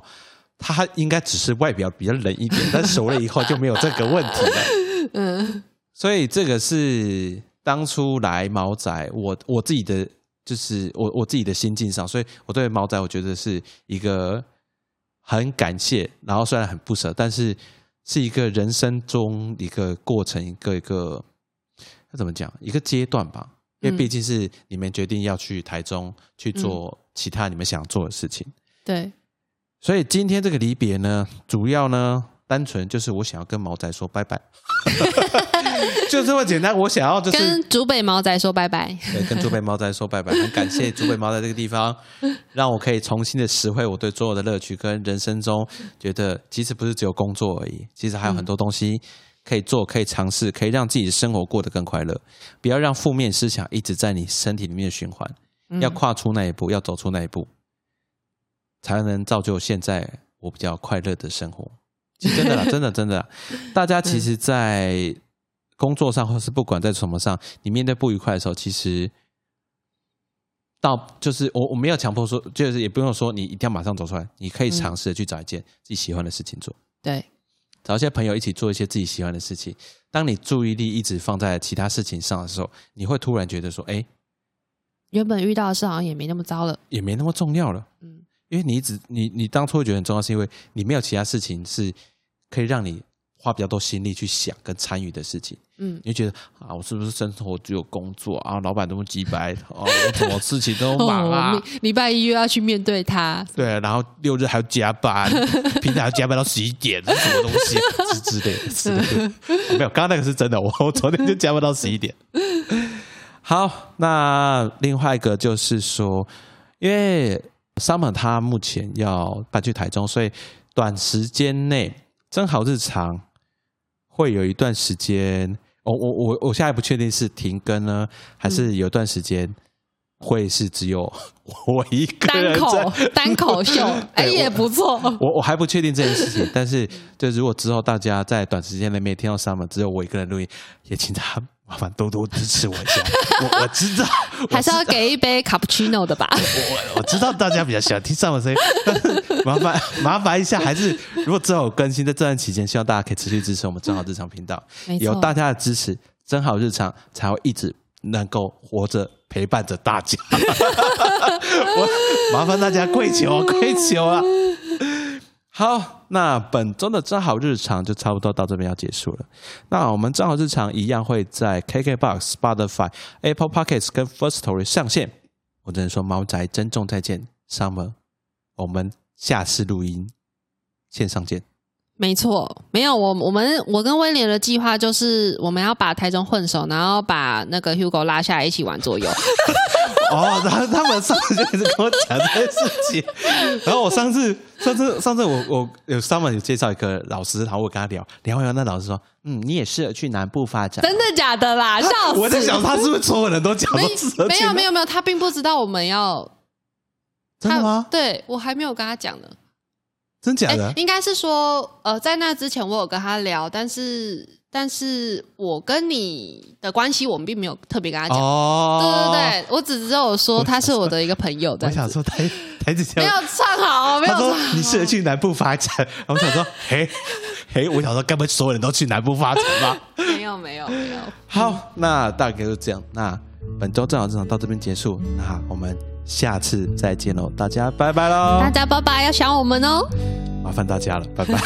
他应该只是外表比较冷一点，但熟了以后就没有这个问题了。嗯，所以这个是当初来毛仔，我我自己的就是我我自己的心境上，所以我对毛仔我觉得是一个很感谢，然后虽然很不舍，但是是一个人生中一个过程，一个一个要怎么讲，一个阶段吧。因为毕竟是你们决定要去台中去做其他你们想做的事情，对，所以今天这个离别呢，主要呢，单纯就是我想要跟毛仔说拜拜，就这么简单。我想要就是跟竹北毛仔说拜拜，对，跟竹北毛仔说拜拜。很感谢竹北毛仔这个地方，让我可以重新的拾回我对所有的乐趣跟人生中觉得，其实不是只有工作而已，其实还有很多东西。可以做，可以尝试，可以让自己的生活过得更快乐。不要让负面思想一直在你身体里面循环。要跨出那一步，要走出那一步，才能造就现在我比较快乐的生活。真的啦，真的真的。大家其实，在工作上或是不管在什么上，你面对不愉快的时候，其实到就是我我没有强迫说，就是也不用说你一定要马上走出来。你可以尝试的去找一件自己喜欢的事情做。对。找一些朋友一起做一些自己喜欢的事情。当你注意力一直放在其他事情上的时候，你会突然觉得说：“哎，原本遇到的事好像也没那么糟了，也没那么重要了。”嗯，因为你一直你你当初会觉得很重要，是因为你没有其他事情是可以让你花比较多心力去想跟参与的事情。嗯，你就觉得啊，我是不是生活只有工作啊？老板那么鸡掰，哦，我什么事情都忙啊？礼拜一又要去面对他，对，然后六日还要加班，平常要加班到十一点，什么东西之之类的，之类的。没有，刚刚那个是真的，我我昨天就加班到十一点。好，那另外一个就是说，因为 Summer 他目前要搬去台中，所以短时间内正好日常会有一段时间，我我我我现在不确定是停更呢，还是有段时间会是只有 我一个人单口 单口秀，哎也不错。我我还不确定这件事情，但是就如果之后大家在短时间内没听到 Summer，只有我一个人录音，也请他。麻烦多多支持我一下，我我知道 还是要给一杯卡布奇诺的吧。我我我知道大家比较喜欢听上的声音，麻烦麻烦一下，还是如果之后有更新，在这段期间，希望大家可以持续支持我们正好日常频道。有大家的支持，正好日常才会一直能够活着陪伴着大家。我麻烦大家跪求跪求啊！好，那本周的账号日常就差不多到这边要结束了。那我们账号日常一样会在 KKBOX、Spotify、Apple Pockets 跟 First Story 上线。我只能说，猫仔珍重再见，Summer，我们下次录音线上见。没错，没有我，我们我跟威廉的计划就是我们要把台中混熟，然后把那个 Hugo 拉下来一起玩桌游。哦，然后他们上次就一直跟我讲这件事情，然后我上次上次上次我我有 summer 有介绍一个老师，然后我跟他聊聊完，那老师说，嗯，你也适合去南部发展，真的假的啦？笑死！我在想他是不是所有人都讲都适合？没有没有没有，他并不知道我们要真的吗？对我还没有跟他讲呢，真假的？应该是说，呃，在那之前我有跟他聊，但是。但是我跟你的关系，我们并没有特别跟他讲。哦，对对对，我只知道我说他是我的一个朋友。我想说台台子没有唱好，没有唱。你适合去南部发展。我想说，嘿，嘿，我想说，该不会所有人都去南部发展吧？没有，没有，没有。好，那大概就这样。那本周正好正好到这边结束。那我们下次再见喽，大家拜拜喽！大家拜拜，要想我们哦。麻烦大家了，拜拜。